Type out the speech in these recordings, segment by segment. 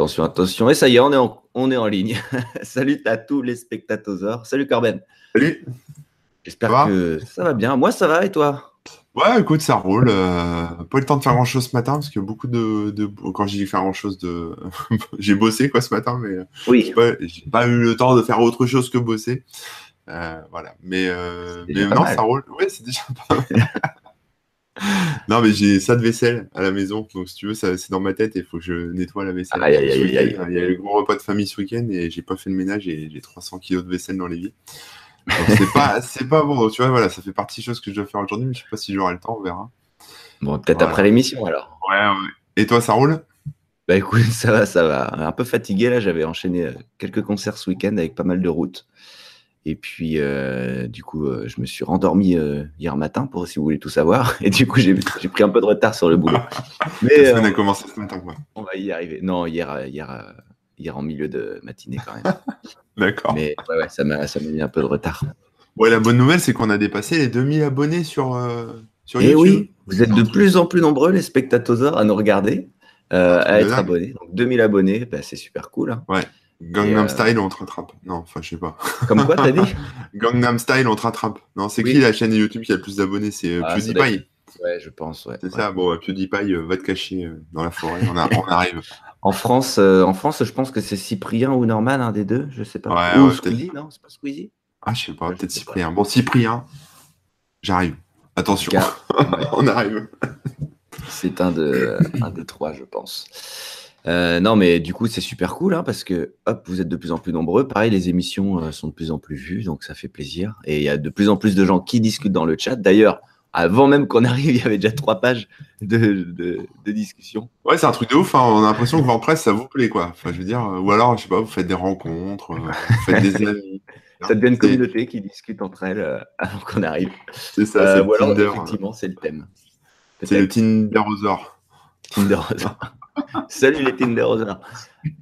Attention, attention. Et ça y est, on est en, on est en ligne. Salut à tous les spectateurs. Salut Corben. Salut. J'espère que ça va bien. Moi, ça va et toi? Ouais, écoute, ça roule. Euh, pas eu le temps de faire grand chose ce matin parce que beaucoup de. de... Quand j'ai faire grand chose, de... j'ai bossé quoi ce matin, mais oui. j'ai pas, pas, eu le temps de faire autre chose que bosser. Euh, voilà. Mais, euh, mais non, ça roule. Ouais, c'est déjà pas mal. Non, mais j'ai ça de vaisselle à la maison. Donc, si tu veux, c'est dans ma tête et il faut que je nettoie la vaisselle. Aïe, aïe, aïe, il y a eu le gros repas de famille ce week-end et j'ai pas fait le ménage et j'ai 300 kilos de vaisselle dans l'évier. c'est pas, c'est pas bon. Tu vois, voilà, ça fait partie des choses que je dois faire aujourd'hui, mais je sais pas si j'aurai le temps, on verra. Bon, peut-être après l'émission alors. Ouais, ouais. Et toi, ça roule? Bah écoute, ça va, ça va. Un peu fatigué là, j'avais enchaîné euh, quelques concerts ce week-end avec pas mal de routes. Et puis, euh, du coup, euh, je me suis rendormi euh, hier matin, pour si vous voulez tout savoir. Et du coup, j'ai pris un peu de retard sur le boulot. Mais on a commencé ce matin, quoi. On va y arriver. Non, hier, hier, hier en milieu de matinée quand même. D'accord. Mais ouais, ouais, ça m'a mis un peu de retard. Ouais, la bonne nouvelle, c'est qu'on a dépassé les 2000 abonnés sur, sur Et YouTube. oui, vous êtes de plus en plus nombreux, les spectateurs, à nous regarder, à être abonnés. Donc, 2000 abonnés, bah, c'est super cool. Hein. Ouais. Gangnam euh... Style, on te rattrape. Non, enfin, je sais pas. Comme quoi, t'as dit Gangnam Style, on te rattrape. Non, c'est oui. qui la chaîne YouTube qui a le plus d'abonnés? C'est euh, ah, PewDiePie. Ouais, je pense. Ouais. C'est ouais. ça. Bon, PewDiePie, euh, va te cacher euh, dans la forêt. On, a, on arrive. en France, en France, je pense que c'est Cyprien ou Norman, un des deux. Je sais pas. Ouais, ou ouais, Squeezie, non C'est pas Squeezie? Ah, je sais pas. Peut-être Cyprien. Pas. Bon, Cyprien, j'arrive. Attention, on arrive. C'est un, de, un des trois, je pense. Euh, non, mais du coup, c'est super cool hein, parce que hop, vous êtes de plus en plus nombreux. Pareil, les émissions euh, sont de plus en plus vues, donc ça fait plaisir. Et il y a de plus en plus de gens qui discutent dans le chat. D'ailleurs, avant même qu'on arrive, il y avait déjà trois pages de, de, de discussion. Ouais, c'est un truc de ouf. Hein. On a l'impression que WordPress, ça vous plaît, quoi. Enfin, je veux dire, ou alors, je sais pas, vous faites des rencontres, vous faites des amis. Ça devient une communauté qui discute entre elles euh, avant qu'on arrive. C'est ça, c'est ou alors, Tinder. effectivement, c'est le thème. C'est le Tinderosaur. Tinderosaur. Salut les Tinderosers.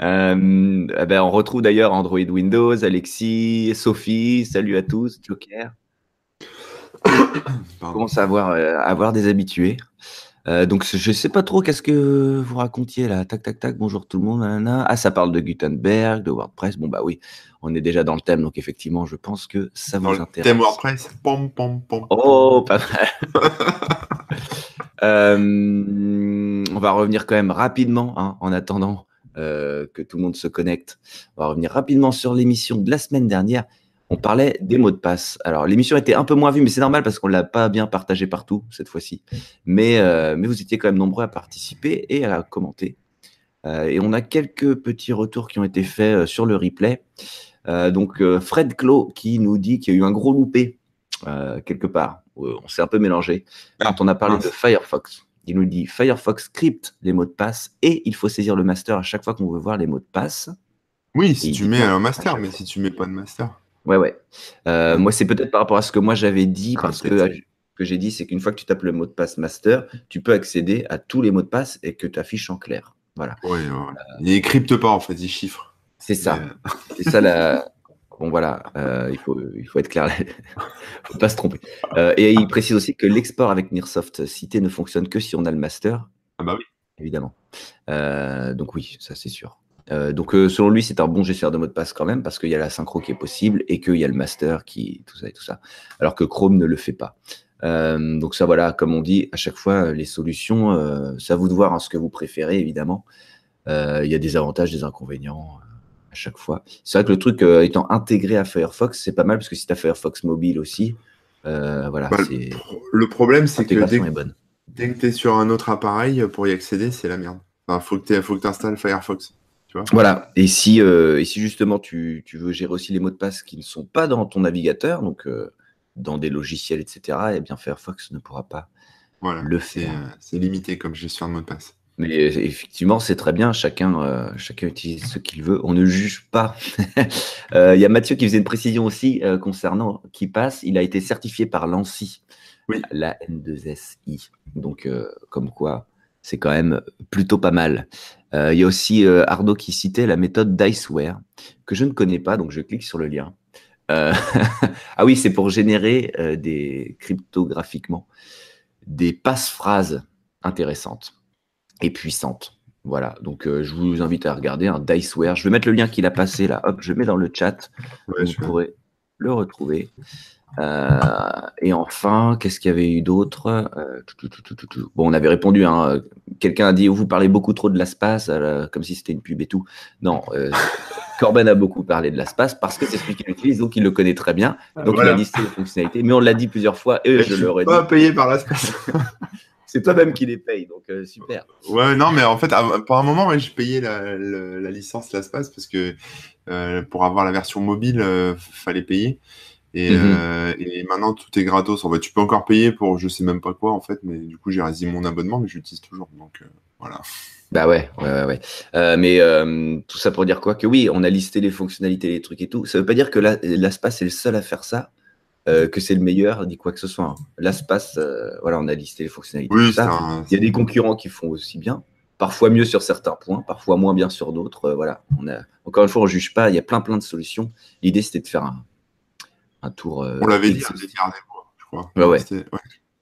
Euh, eh ben, on retrouve d'ailleurs Android Windows, Alexis, Sophie. Salut à tous, Joker. On commence à avoir, euh, à avoir des habitués. Euh, donc je sais pas trop qu'est-ce que vous racontiez là. Tac tac tac. Bonjour tout le monde. Nanana. Ah ça parle de Gutenberg, de WordPress. Bon bah oui, on est déjà dans le thème. Donc effectivement, je pense que ça Dans vous le intéresse. thème WordPress. Pom, pom, pom. Oh, pas mal. Euh, on va revenir quand même rapidement, hein, en attendant euh, que tout le monde se connecte. On va revenir rapidement sur l'émission de la semaine dernière. On parlait des mots de passe. Alors, l'émission était un peu moins vue, mais c'est normal parce qu'on ne l'a pas bien partagé partout cette fois-ci. Mais, euh, mais vous étiez quand même nombreux à participer et à commenter. Et on a quelques petits retours qui ont été faits sur le replay. Donc, Fred Clos qui nous dit qu'il y a eu un gros loupé euh, quelque part. Euh, On s'est un peu mélangé. Quand on a parlé de Firefox, il nous dit Firefox script les mots de passe et il faut saisir le master à chaque fois qu'on veut voir les mots de passe. Oui, si tu mets un master, mais si tu mets pas de master. Ouais, ouais. Euh, moi, c'est peut-être par rapport à ce que moi j'avais dit, Ah, parce que euh, que j'ai dit, c'est qu'une fois que tu tapes le mot de passe master, tu peux accéder à tous les mots de passe et que tu affiches en clair. Voilà. Oui, ouais. Il crypte pas, en fait, il chiffre. C'est ça. Euh, C'est ça la. Bon voilà, euh, il, faut, il faut être clair, il faut pas se tromper. Euh, et il précise aussi que l'export avec Nearsoft Cité ne fonctionne que si on a le master, Ah bah oui. évidemment. Euh, donc oui, ça c'est sûr. Donc selon lui, c'est un bon gestionnaire de mots de passe quand même parce qu'il y a la synchro qui est possible et qu'il y a le master qui tout ça et tout ça. Alors que Chrome ne le fait pas. Donc ça voilà, comme on dit, à chaque fois les solutions, à vous de voir hein, ce que vous préférez évidemment. Il y a des avantages, des inconvénients à chaque fois. C'est vrai que le truc euh, étant intégré à Firefox, c'est pas mal parce que si tu as Firefox mobile aussi, euh, voilà, Bah, c'est Le problème, c'est que dès, bonne. dès que tu es sur un autre appareil, pour y accéder, c'est la merde. Enfin, faut que tu installes Firefox. Tu vois Voilà. Et si, euh, et si justement tu, tu veux gérer aussi les mots de passe qui ne sont pas dans ton navigateur, donc euh, dans des logiciels, etc., eh bien Firefox ne pourra pas Voilà. le faire. euh, c'est limité comme gestion de mot de passe. Mais euh, effectivement, c'est très bien. Chacun, euh, chacun utilise ce qu'il veut. On ne juge pas. Euh, Il y a Mathieu qui faisait une précision aussi euh, concernant qui passe. Il a été certifié par l'ANSI, Oui. la N2SI. Donc, comme quoi, c'est quand même plutôt pas mal. Il y a aussi Arnaud qui citait la méthode Diceware, que je ne connais pas, donc je clique sur le lien. Ah oui, c'est pour générer des cryptographiquement des passe-phrases intéressantes et puissantes. Voilà, donc je vous invite à regarder un Diceware. Je vais mettre le lien qu'il a passé là. Hop, je le mets dans le chat. vous pourrez le retrouver. Euh, et enfin, qu'est-ce qu'il y avait eu d'autre? Euh, Bon, on avait répondu. Hein, Quelqu'un a dit vous parlez beaucoup trop de l'espace, comme si c'était une pub et tout. Non, euh, Corben a beaucoup parlé de l'espace parce que c'est celui qui l'utilise, donc il le connaît très bien. Donc il a listé les fonctionnalités. Mais on l'a dit plusieurs fois et, je, l'aurais dit. Pas payé par l'espace. c'est toi-même qui les paye, donc super. Ouais, non, mais en fait, pour un moment, ouais, j'ai payé la, licence l'espace parce que pour avoir la version mobile, fallait payer. Mhm. Euh, et, maintenant, tout est gratos. En fait, tu peux encore payer pour je sais même pas quoi, en fait, mais du coup, j'ai résilié mon abonnement, mais j'utilise toujours. Donc, euh, voilà. Bah ouais, ouais, ouais. Euh, mais tout ça pour dire quoi? Que oui, on a listé les fonctionnalités, les trucs et tout. Ça veut pas dire que l'espace est le seul à faire ça, que c'est le meilleur, ni quoi que ce soit. Hein. L'espace, voilà, on a listé les fonctionnalités. Oui. Il y a des concurrents qui font aussi bien parfois mieux sur certains points, parfois moins bien sur d'autres. voilà, on a encore une fois, on juge pas. Il y a plein plein de solutions. L'idée c'était de faire un, un tour. Euh, On l'avait dit, je crois. Ouais,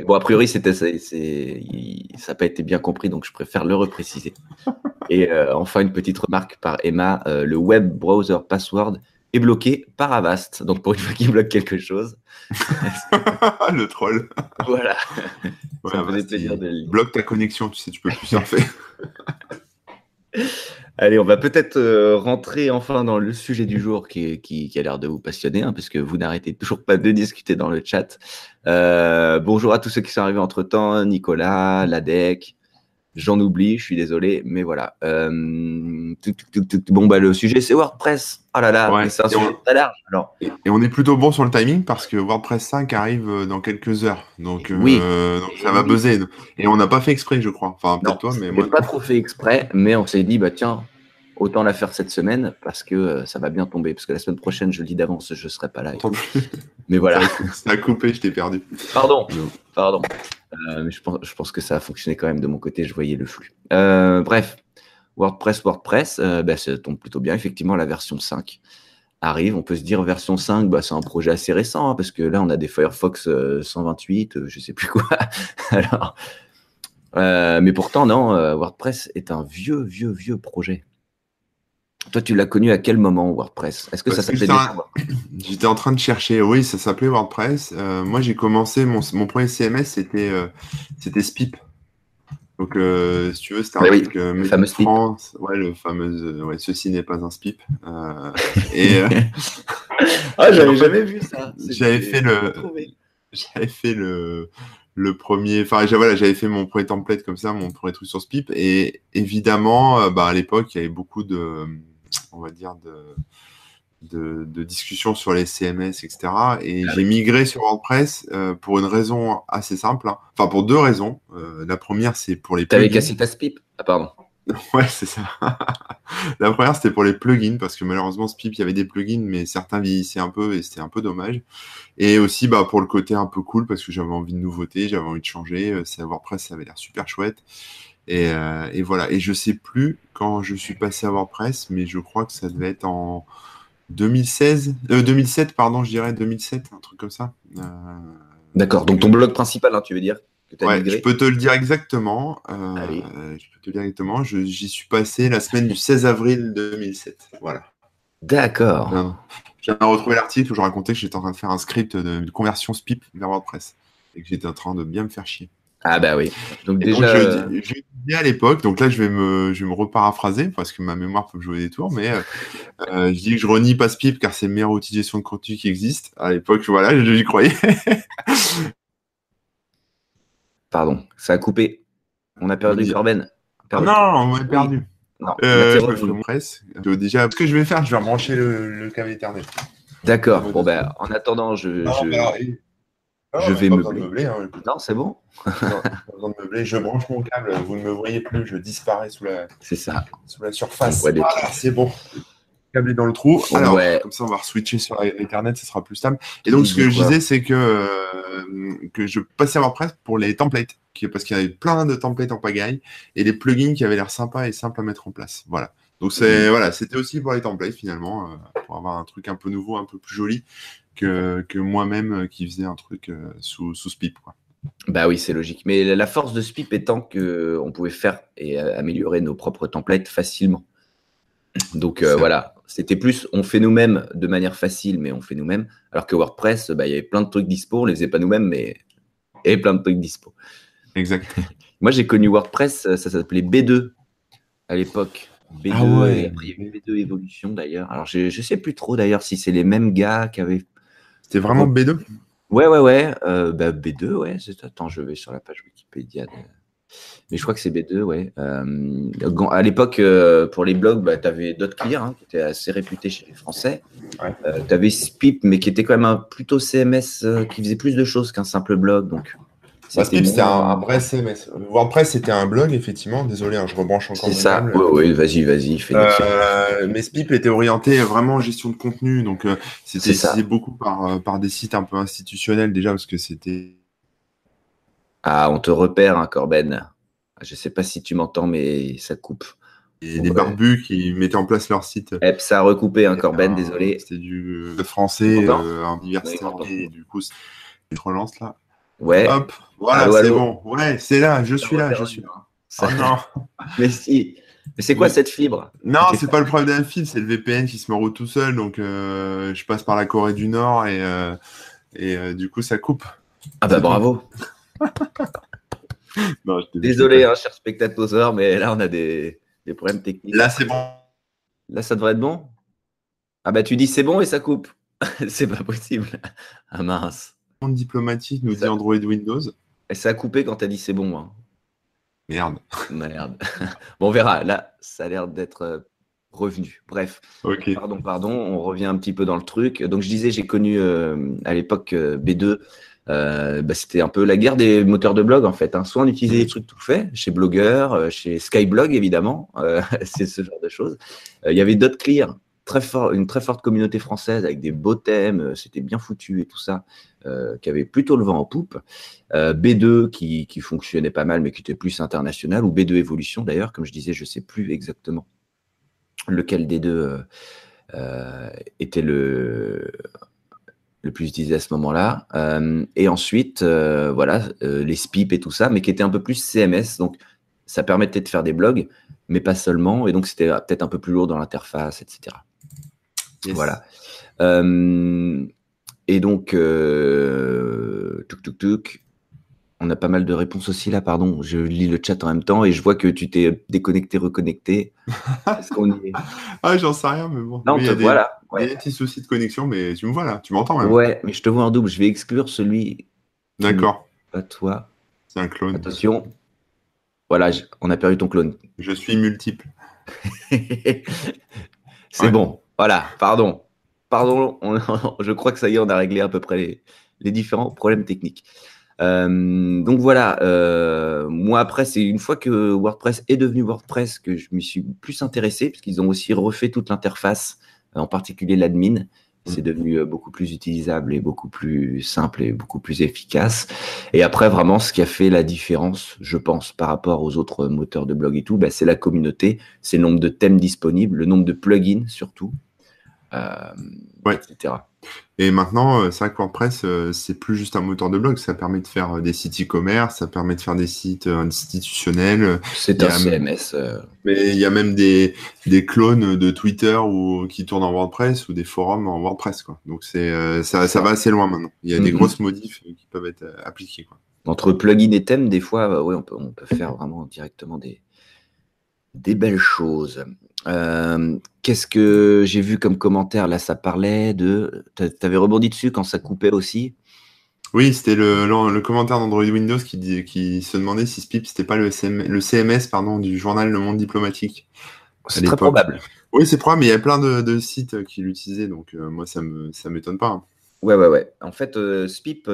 Bon, a priori, c'était, ça n'a pas été bien compris, donc je préfère le repréciser. Et euh, enfin, une petite remarque par Emma euh, le web browser password est bloqué par Avast. Donc, pour une fois qu'il bloque quelque chose. le troll. Voilà. ça de Bloque ta connexion, tu sais, tu peux plus surfer. Allez, on va peut-être euh, rentrer enfin dans le sujet du jour qui, qui, a l'air de vous passionner, hein, parce que vous n'arrêtez toujours pas de discuter dans le chat. Euh, bonjour à tous ceux qui sont arrivés entre-temps, Nicolas, Ladec, j'en oublie, je suis désolé, mais voilà. Euh, bon, bah, le sujet, c'est WordPress. Oh là là, c'est un sujet très large. Alors. Et, on est plutôt bon sur le timing parce que WordPress 5 arrive dans quelques heures. Donc, oui. ça va buzzer. Et on n'a pas fait exprès, je crois. Enfin, peut toi, mais moi. pas trop fait exprès, mais on s'est dit, bah tiens, autant la faire cette semaine parce que euh, ça va bien tomber. Parce que la semaine prochaine, je le dis d'avance, je ne serai pas là. Mais voilà. ça a coupé, je t'ai perdu. Pardon, pardon. Euh, mais je pense, je pense, que ça a fonctionné quand même de mon côté, je voyais le flux. Euh, bref, WordPress, WordPress, bah, ça tombe plutôt bien. Effectivement, la version 5 arrive. On peut se dire version 5, bah, c'est un projet assez récent, hein, parce que là, on a des Firefox 128, je ne sais plus quoi. Alors, mais pourtant, non, WordPress est un vieux, vieux, vieux projet. Toi, tu l'as connu à quel moment WordPress? Est-ce que ça s'appelait J'étais en train de chercher. Oui, ça s'appelait WordPress. Euh, moi, j'ai commencé mon, mon, premier CMS, c'était euh, c'était Spip. Donc, euh, si tu veux, c'était un truc le fameux France. Ouais, le fameux. ouais, ceci n'est pas un Spip. et ah, j'avais jamais vu ça. J'avais fait le. J'avais fait le le premier, enfin voilà, j'avais fait mon premier template comme ça, mon premier truc sur Spip, et évidemment, bah, à l'époque, il y avait beaucoup de, on va dire, de, de, discussions sur les CMS, etc. Et ah j'ai migré sur WordPress euh, pour une raison assez simple. Hein. Enfin, pour deux raisons. Euh, la première, c'est pour les plugins. T'avais cassé ta Spip? Ah, pardon. Ouais, c'est ça. la première, c'était pour les plugins, parce que malheureusement, Spip, il y avait des plugins, mais certains vieillissaient un peu et c'était un peu dommage. Et aussi, bah, pour le côté un peu cool, parce que j'avais envie de nouveautés, j'avais envie de changer. Euh, c'est WordPress, ça avait l'air super chouette. Euh, et, voilà. Et je sais plus quand je suis passé à WordPress, mais je crois que ça devait être en 2016, 2007, euh, pardon, je dirais 2007, un truc comme ça. Euh, D'accord. Donc ton blog principal, hein, tu veux dire je peux te le dire exactement. je peux te le dire exactement. J'y suis passé la semaine du 16 avril 2007. Voilà. D'accord. J'ai retrouvé l'article où je racontais que j'étais en train de faire un script de, conversion SPIP vers WordPress et que j'étais en train de bien me faire chier. Ah bah oui. Donc déjà. je, dis à l'époque, donc là je vais me, je vais me reparaphraser parce que ma mémoire peut jouer des tours, mais euh, euh, je dis que je renie Passpip car c'est le meilleur outil de gestion de contenu qui existe. À l'époque, voilà, j'y croyais. Pardon, ça a coupé. On a perdu Corben. Non, on a perdu. Non, euh, je déjà, ce que je vais faire, je vais rebrancher le, le câble Ethernet. D'accord. Bon ben, en attendant, je. je je vais meubler. Hein, non, c'est bon. non, de meubler. Je branche mon câble, vous ne me voyez plus, je disparais sous la, c'est ça. Sous la surface. Voilà, c'est bon. Le câble est dans le trou. Alors, comme ça, on va switcher sur Internet, ce sera plus stable. Et donc, ce que je disais, c'est que, euh, que je passais à WordPress pour les templates, parce qu'il y avait plein de templates en pagaille et les plugins qui avaient l'air sympas et simples à mettre en place. Voilà. Donc c'est voilà, c'était aussi pour les templates finalement, euh, pour avoir un truc un peu nouveau, un peu plus joli que, que moi-même euh, qui faisais un truc euh, sous, sous Spip. Quoi. Bah oui, c'est logique. Mais la force de Spip étant qu'on pouvait faire et améliorer nos propres templates facilement. Donc voilà, c'était plus on fait nous-mêmes de manière facile, mais on fait nous-mêmes. Alors que WordPress, bah, il y avait plein de trucs dispo, on les faisait pas nous-mêmes, mais il y avait plein de trucs dispo. Exact. Moi, j'ai connu WordPress, ça s'appelait B2 à l'époque. B2, ah ouais. il y avait B2 Evolution d'ailleurs. Alors, je, je sais plus trop d'ailleurs si c'est les mêmes gars qui avaient. C'était vraiment B2 Ouais, ouais, ouais. Euh, bah, B2, ouais. Attends, je vais sur la page Wikipédia. De... Mais je crois que c'est B2, ouais. Euh, à l'époque, euh, pour les blogs, bah, tu avais DotClear, hein, qui était assez réputé chez les Français. Euh, tu avais Spip, mais qui était quand même un, plutôt CMS, qui faisait plus de choses qu'un simple blog. Donc, Spip, c'était un, vrai CMS. WordPress, c'était un blog, effectivement. Désolé, hein, je rebranche encore. C'est ça, oui, vas-y, vas-y. mais Spip était orienté vraiment en gestion de contenu. Donc, c'était utilisé beaucoup par, par des sites un peu institutionnels déjà, parce que c'était ah, on te repère, hein, Corben. Je ne sais pas si tu m'entends, mais ça coupe. Et des barbus qui mettaient en place leur site. Eh, ça a recoupé, hein, Corben, désolé. C'était du français euh, universitaire. et du coup, je relance là. Ouais. Hop, voilà, c'est bon. Ouais, c'est là, je suis là, je suis là. Oh non. mais si. Mais c'est quoi cette fibre? Non, c'est pas le problème d'un fibre, c'est le VPN qui se me roule tout seul. Donc, euh, je passe par la Corée du Nord et, euh, et du coup, ça coupe. Ah bah bravo. Désolé, hein, cher spectateur, mais là, on a des, problèmes techniques. Là, c'est bon. Là, ça devrait être bon? Ah bah, tu dis c'est bon et ça coupe. c'est pas possible. Ah mince. Monde diplomatique nous dit Android Windows. Et ça a coupé quand t'as dit c'est bon. Hein. Merde. Merde. bon, on verra. Là, ça a l'air d'être euh, revenu. Bref. Pardon, pardon. On revient un petit peu dans le truc. Donc, je disais, j'ai connu euh, à l'époque euh, B2 euh, bah, c'était un peu la guerre des moteurs de blog en fait. Hein. Soit on utilisait des trucs tout faits, chez Blogger, chez Skyblog évidemment, c'est ce genre de choses. Il y avait DotClear, très fort, une très forte communauté française avec des beaux thèmes, c'était bien foutu et tout ça, qui avait plutôt le vent en poupe. B2 qui, qui, fonctionnait pas mal mais qui était plus international, ou B2 Evolution d'ailleurs, comme je disais, je sais plus exactement lequel des deux était le le plus utilisé à ce moment-là. Euh, et ensuite, euh, voilà, euh, les SPIP et tout ça, mais qui était un peu plus CMS. Donc, ça permettait de faire des blogs, mais pas seulement. Et donc, c'était peut-être un peu plus lourd dans l'interface, etc. Voilà. et donc, tuk tuk tuk. On a pas mal de réponses aussi là, pardon. Je lis le chat en même temps et je vois que tu t'es déconnecté, reconnecté. Est-ce qu'on est... ah, j'en sais rien, mais bon. Non, te voilà. Il y a des petits soucis de connexion, mais tu me vois là, tu m'entends même. Ouais, mais je te vois en double. Je vais exclure celui. D'accord. Pas toi. C'est un clone. Attention. Voilà, on a perdu ton clone. Je suis multiple. C'est bon. Voilà, pardon. Pardon, je crois que ça y est, on a réglé à peu près les, les différents problèmes techniques. Euh, donc voilà, euh, moi après, c'est une fois que WordPress est devenu WordPress que je m'y suis plus intéressé, parce qu'ils ont aussi refait toute l'interface, en particulier l'admin. C'est mmh. devenu euh, beaucoup plus utilisable et beaucoup plus simple et beaucoup plus efficace. Et après, vraiment, ce qui a fait la différence, je pense, par rapport aux autres moteurs de blog et tout, bah, c'est la communauté, c'est le nombre de thèmes disponibles, le nombre de plugins surtout, euh, etc. Et maintenant, euh, c'est vrai que WordPress, euh, c'est plus juste un moteur de blog, ça permet de faire des sites e-commerce, ça permet de faire des sites institutionnels. C'est un CMS. Mais il y a même des, des clones de Twitter ou, qui tournent en WordPress ou des forums en WordPress. Quoi. Donc c'est, ça, ça va assez loin maintenant. Il y a des mhm. grosses modifs qui peuvent être appliquées. Quoi. Entre plugins et thèmes, des fois, ouais, on, peut, on peut faire vraiment directement des, des belles choses. Euh, qu'est-ce que j'ai vu comme commentaire? Là, ça parlait de. Tu avais rebondi dessus quand ça coupait aussi? Oui, c'était le, le, commentaire d'Android Windows qui, qui se demandait si Spip, c'était pas le, le CMS pardon, du journal Le Monde Diplomatique. C'est très probable. Oui, c'est probable, mais il y a plein de, sites qui l'utilisaient, donc euh, moi, ça me ça m'étonne pas. Hein. Ouais, ouais, ouais. En fait, euh, Spip,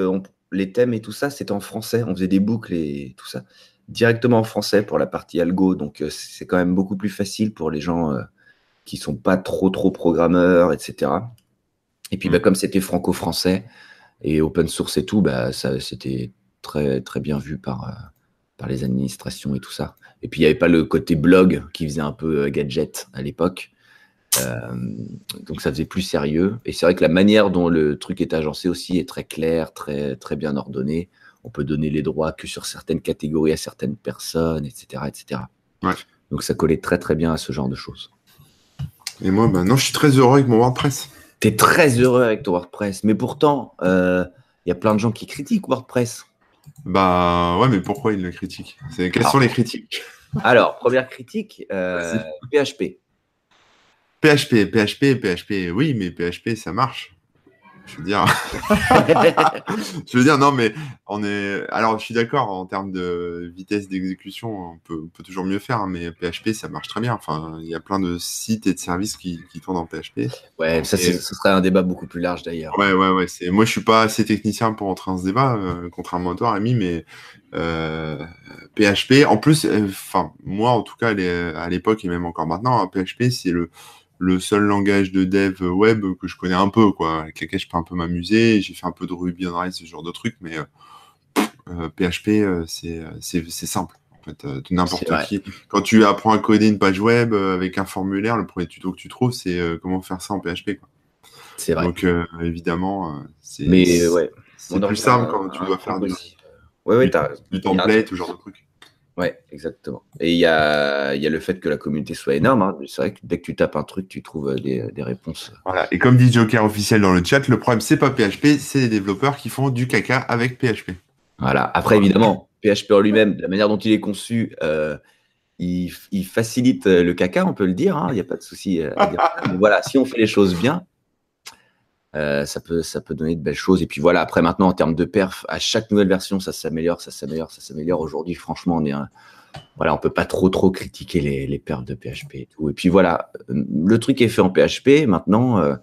les thèmes et tout ça, c'était en français. On faisait des boucles et tout ça directement en français pour la partie algo, donc euh, c'est quand même beaucoup plus facile pour les gens euh, qui sont pas trop trop programmeurs, etc. Et puis bah, mm. comme c'était franco-français et open source et tout, bah, ça c'était très très bien vu par euh, par les administrations et tout ça. Et puis il n'y avait pas le côté blog qui faisait un peu gadget à l'époque. donc ça faisait plus sérieux. Et c'est vrai que la manière dont le truc est agencé aussi est très clair, très, très bien ordonné on peut donner les droits que sur certaines catégories à certaines personnes, etc. etc. Donc ça collait très très bien à ce genre de choses. Et moi, maintenant, je suis très heureux avec mon WordPress. Tu es très heureux avec ton WordPress, mais pourtant, il euh, y a plein de gens qui critiquent WordPress. Bah ouais, mais pourquoi ils le critiquent? Quelles sont les critiques? Alors, première critique, PHP. PHP, PHP, PHP, oui, mais PHP, ça marche. Je veux dire, je veux dire, non, mais on est. Alors, je suis d'accord en termes de vitesse d'exécution, on peut, toujours mieux faire, hein, mais PHP, ça marche très bien. Enfin, il y a plein de sites et de services qui, tournent en PHP. Ouais, ça, ce serait un débat beaucoup plus large d'ailleurs. Ouais, ouais, ouais. C'est... Moi, je suis pas assez technicien pour entrer dans ce débat, euh, contrairement à toi, Rémi, mais PHP, euh, en plus, euh, enfin, moi, en tout cas, à l'époque et même encore maintenant, PHP, hein, c'est le le seul langage de dev web que je connais un peu, quoi, avec lequel je peux un peu m'amuser. J'ai fait un peu de Ruby on Rails, ce genre de trucs, mais PHP, euh, euh, euh, c'est simple. En fait, n'importe qui. Quand tu apprends à coder une page web avec un formulaire, le premier tuto que tu trouves, c'est comment faire ça en PHP. C'est vrai. Donc, évidemment, c'est ouais. plus simple quand tu dois faire du, ouais, ouais, du template, ce genre de trucs. Ouais, exactement. Et il y a, y a, le fait que la communauté soit énorme. Hein. C'est vrai que dès que tu tapes un truc, tu trouves euh, des, des, réponses. Voilà. Et comme dit Joker officiel dans le chat, le problème, c'est pas PHP, c'est les développeurs qui font du caca avec PHP. Voilà. Après, évidemment, PHP en lui-même, la manière dont il est conçu, euh, il, il, facilite euh, le caca, on peut le dire. Hein. Il n'y a pas de souci. voilà, si on fait les choses bien, euh, ça, peut, ça peut donner de belles choses. Et puis voilà, après maintenant, en termes de perf, à chaque nouvelle version, ça s'améliore, ça s'améliore, ça s'améliore. Aujourd'hui, franchement, on est un, voilà, on peut pas trop trop critiquer les, les perfs de PHP et tout. Et puis voilà, le truc est fait en PHP. Maintenant, euh,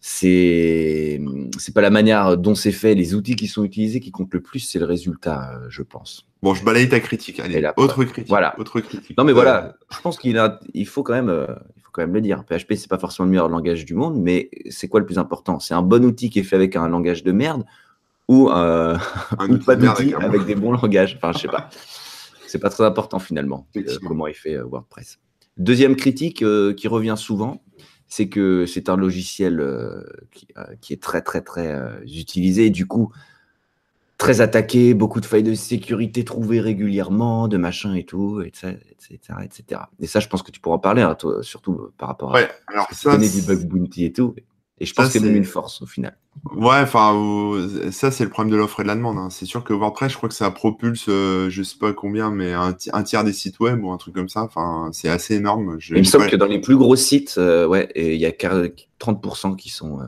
c'est c'est pas la manière dont c'est fait, les outils qui sont utilisés qui comptent le plus, c'est le résultat, euh, je pense. Bon, je balaye ta critique. Allez, autre critique. Voilà. Autre critique. Non, mais voilà, je pense qu'il a, il faut quand même, quand même le dire. PHP, c'est pas forcément le meilleur langage du monde, mais c'est quoi le plus important? C'est un bon outil qui est fait avec un langage de merde ou, euh, un pas d'outil avec, des bons langages? Enfin, je sais pas. C'est pas très important finalement euh, comment est fait euh, WordPress. Deuxième critique qui revient souvent, c'est que c'est un logiciel qui, qui, est très très très utilisé et du coup très attaqué, beaucoup de failles de sécurité trouvées régulièrement, de machin et tout, etc., etc., Et ça, je pense que tu pourras en parler, hein, toi, surtout par rapport à. Ouais, alors ça. du bug bounty et tout. Et je pense que c'est même une force au final. Ouais, enfin, ça, c'est le problème de l'offre et de la demande. Hein. C'est sûr que WordPress, je crois que ça propulse, euh, je sais pas combien, mais un, tiers des sites web ou un truc comme ça. Enfin, c'est assez énorme. il me semble que dans les plus gros sites, euh, ouais, il y a 30% qui sont.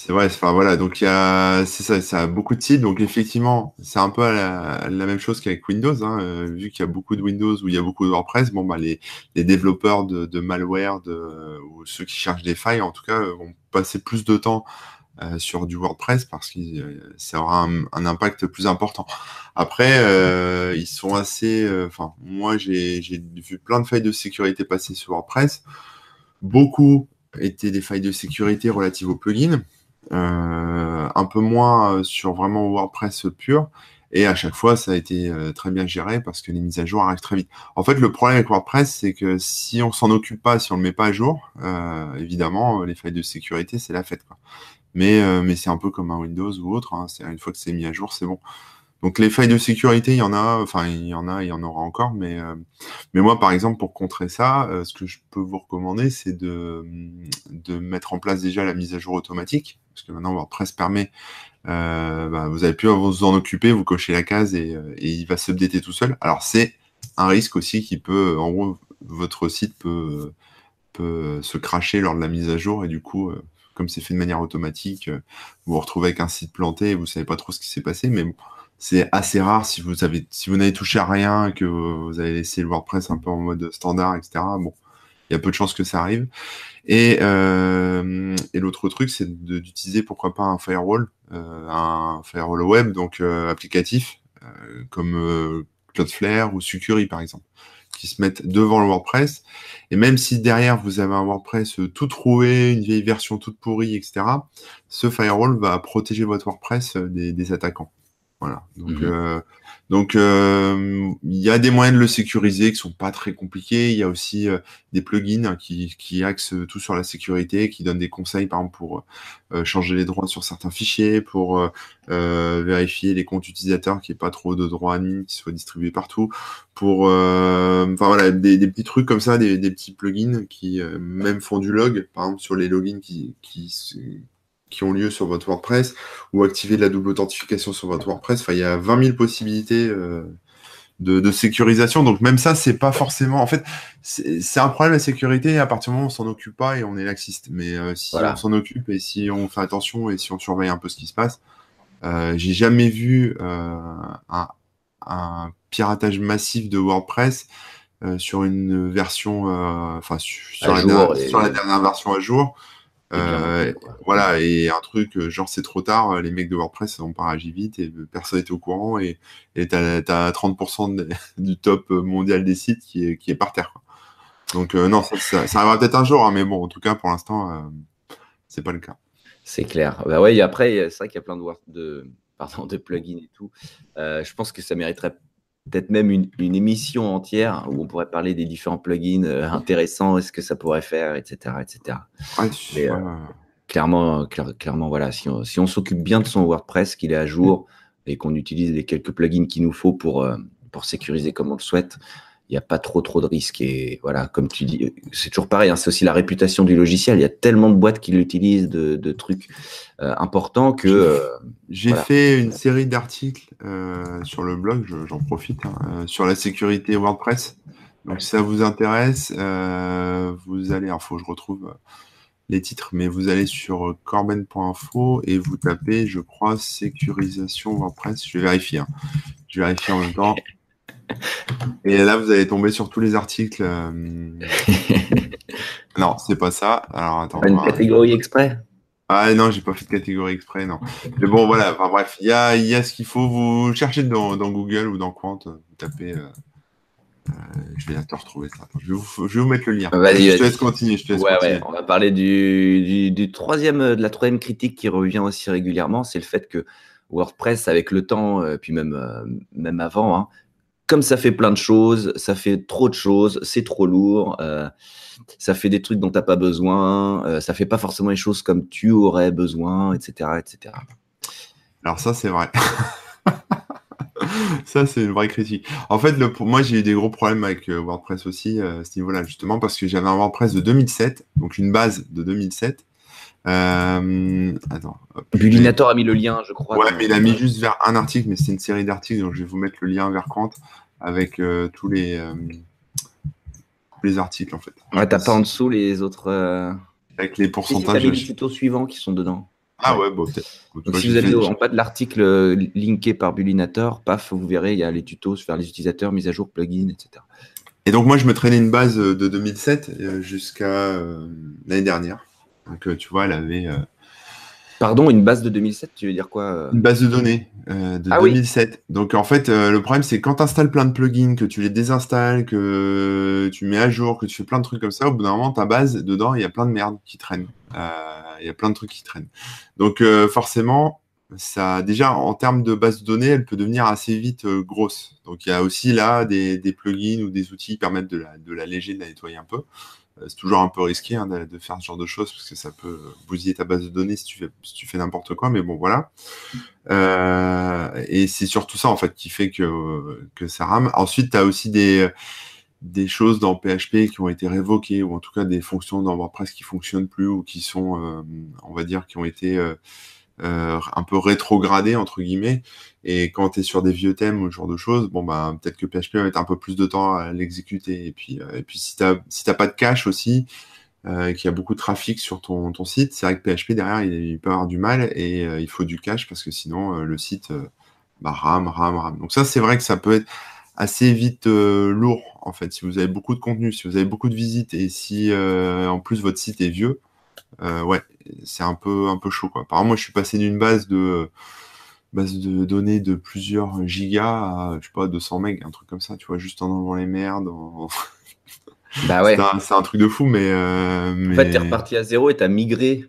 Euh, c'est vrai, enfin voilà, donc il y a, c'est ça, ça a beaucoup de sites, donc effectivement, c'est un peu la, même chose qu'avec Windows, hein, euh, vu qu'il y a beaucoup de Windows où il y a beaucoup de WordPress, bon bah les, les développeurs de, malware, de, ou ceux qui cherchent des failles, en tout cas, vont passer plus de temps euh, sur du WordPress parce que euh, ça aura un, impact plus important. Après, ils sont assez, enfin moi j'ai vu plein de failles de sécurité passer sur WordPress, beaucoup étaient des failles de sécurité relatives aux plugins. Euh, un peu moins euh, sur vraiment WordPress pur. Et à chaque fois, ça a été euh, très bien géré parce que les mises à jour arrivent très vite. En fait, le problème avec WordPress, c'est que si on s'en occupe pas, si on le met pas à jour, évidemment, les failles de sécurité, c'est la fête. Quoi. Mais, mais c'est un peu comme un Windows ou autre. Hein. Une fois que c'est mis à jour, c'est bon. Donc les failles de sécurité, il y en a, enfin il y en a, il y en aura encore, mais euh, mais moi par exemple pour contrer ça, euh, ce que je peux vous recommander, c'est de de mettre en place déjà la mise à jour automatique, parce que maintenant WordPress permet, euh, bah, vous avez pu vous en occuper, vous cochez la case et, et il va s'updater tout seul. Alors c'est un risque aussi qui peut, en gros, votre site peut se cracher lors de la mise à jour. Et du coup comme c'est fait de manière automatique, vous vous retrouvez avec un site planté et vous savez pas trop ce qui s'est passé, mais bon c'est assez rare si vous avez si vous n'avez touché à rien que vous avez laissé le WordPress un peu en mode standard etc bon il y a peu de chances que ça arrive. Et, euh, l'autre truc c'est d'utiliser pourquoi pas un firewall euh, un firewall web donc euh, applicatif comme Cloudflare ou Sucuri par exemple qui se mettent devant le WordPress. Et même si derrière vous avez un WordPress tout trouvé une vieille version toute pourrie etc ce firewall va protéger votre WordPress des attaquants Voilà. Donc, mhm. euh, donc euh, il y a des moyens de le sécuriser qui sont pas très compliqués. Il y a aussi euh, des plugins qui, qui axent tout sur la sécurité, qui donnent des conseils, par exemple, pour changer les droits sur certains fichiers, pour vérifier les comptes utilisateurs, qu'il n'y ait pas trop de droits admin qui soient distribués partout, pour, enfin voilà, des, des, petits trucs comme ça, des, des petits plugins qui même font du log, par exemple sur les logins qui, qui qui ont lieu sur votre WordPress ou activer la double authentification sur votre WordPress. Enfin, il y a 20 000 possibilités euh, de, sécurisation. Donc même ça, c'est pas forcément. En fait, c'est un problème la sécurité à partir du moment où on s'en occupe pas et on est laxiste. Mais euh, si on s'en occupe et si on fait attention et si on surveille un peu ce qui se passe, euh, j'ai jamais vu un, piratage massif de WordPress. sur une version, enfin sur, la, sur la dernière version à jour, euh, voilà, et un truc, euh, genre c'est trop tard, les mecs de WordPress ont pas réagi vite et personne n'était au courant et tu as, 30% du top mondial des sites qui est, qui est par terre. Donc euh, non, ça, ça, arrivera peut-être un jour, hein, mais bon, en tout cas pour l'instant, c'est pas le cas. C'est clair. Bah ouais, après, c'est vrai qu'il y a plein de, de, pardon, de plugins et tout. je pense que ça mériterait peut-être même une, émission entière où on pourrait parler des différents plugins euh, intéressants, est-ce que ça pourrait faire, etc. etc. Euh, clairement, clairement, voilà, si on s'occupe bien de son WordPress, qu'il est à jour et qu'on utilise les quelques plugins qu'il nous faut pour, euh, pour sécuriser comme on le souhaite, il n'y a pas trop trop de risques. Et voilà, comme tu dis, c'est toujours pareil, hein, c'est aussi la réputation du logiciel. Il y a tellement de boîtes qui l'utilisent, de, trucs euh, importants que. Euh, j'ai fait une série d'articles euh, sur le blog, j'en profite, hein, sur la sécurité WordPress. Donc si ça vous intéresse, vous allez, il faut que je retrouve les titres, mais vous allez sur corben.info et vous tapez, je crois, sécurisation WordPress. Je vais vérifier. Hein. Je vais vérifier en même temps. Et là, vous allez tomber sur tous les articles. Euh, non, c'est pas ça. Alors, attends. une catégorie exprès Ah non, j'ai pas fait de catégorie exprès, non. Mais bon, voilà. Enfin, bref, il y a, y a, ce qu'il faut. Vous cherchez dans, Google ou dans Quant, vous tapez. Euh, euh, je vais te retrouver ça. je, vais vous, mettre le lien. je te laisse continuer. Je te laisse ouais, On va parler du, du, troisième, de la troisième critique qui revient aussi régulièrement, c'est le fait que WordPress, avec le temps, puis même, même avant, hein, comme ça fait plein de choses, ça fait trop de choses, c'est trop lourd, euh, ça fait des trucs dont tu n'as pas besoin, euh, ça fait pas forcément les choses comme tu aurais besoin, etc. etc. Alors ça, c'est vrai. ça, c'est une vraie critique. En fait, le, moi, j'ai eu des gros problèmes avec euh, WordPress aussi à ce niveau-là, justement, parce que j'avais un WordPress de 2007, donc une base de 2007. attends. Bullinator a mis le lien, je crois. Ouais, mais il a mis juste vers un article, mais c'est une série d'articles, donc je vais vous mettre le lien vers Quant avec euh, tous les, euh, les articles en fait. Ouais, t'as pas en dessous les autres. Euh, avec les pourcentages. les tutos suivants qui sont dedans. Ah ouais, bon, peut-être. si vous allez en bas de l'article linké par Bullinator, paf, vous verrez, il y a les tutos sur les utilisateurs, mise à jour, plugins, etc. Et donc moi, je me traînais une base de 2007 jusqu'à l'année dernière. Donc tu vois, elle avait Pardon, une base de 2007, tu veux dire quoi euh Une base de données euh, de 2007. Ah Donc en fait, euh, le problème c'est quand tu installes plein de plugins, que tu les désinstalles, que tu mets à jour, que tu fais plein de trucs comme ça, au bout d'un moment, ta base, dedans, il y a plein de merde qui traîne. Il y a plein de trucs qui traînent. Donc forcément, ça, déjà en termes de base de données, elle peut devenir assez vite grosse. Donc il y a aussi là des, plugins ou des outils qui permettent de la, de l'alléger, de la nettoyer un peu. Euh, c'est toujours un peu risqué hein, de, faire ce genre de choses parce que ça peut bousiller ta base de données si tu fais, si tu fais n'importe quoi. Mais bon, voilà. Euh, et c'est surtout ça en fait qui fait que, que ça rame. Ensuite, tu as aussi des, des choses dans PHP qui ont été révoquées ou en tout cas des fonctions dans WordPress qui fonctionnent plus ou qui sont, euh, on va dire, qui ont été euh, un peu rétrogradé entre guillemets. Et quand tu es sur des vieux thèmes ou ce genre de choses, bon bah peut-être que PHP va mettre un peu plus de temps à l'exécuter. Et puis, euh, si tu si t'as pas de cache aussi, euh, qu'il y a beaucoup de trafic sur ton, site, c'est vrai que PHP derrière il, peut avoir du mal et il faut du cache parce que sinon le site bah, rame, rame, rame. Donc ça c'est vrai que ça peut être assez vite lourd en fait si vous avez beaucoup de contenu, si vous avez beaucoup de visites et si en plus votre site est vieux, ouais, c'est un peu, un peu chaud. Quoi. Par exemple, moi, je suis passé d'une base de base de données de plusieurs gigas à, je sais pas, 200 megs, un truc comme ça, tu vois, juste en enlevant les merdes. Bah ouais. C'est un, truc de fou, mais. Euh, En fait, t'es reparti à zéro et t'as migré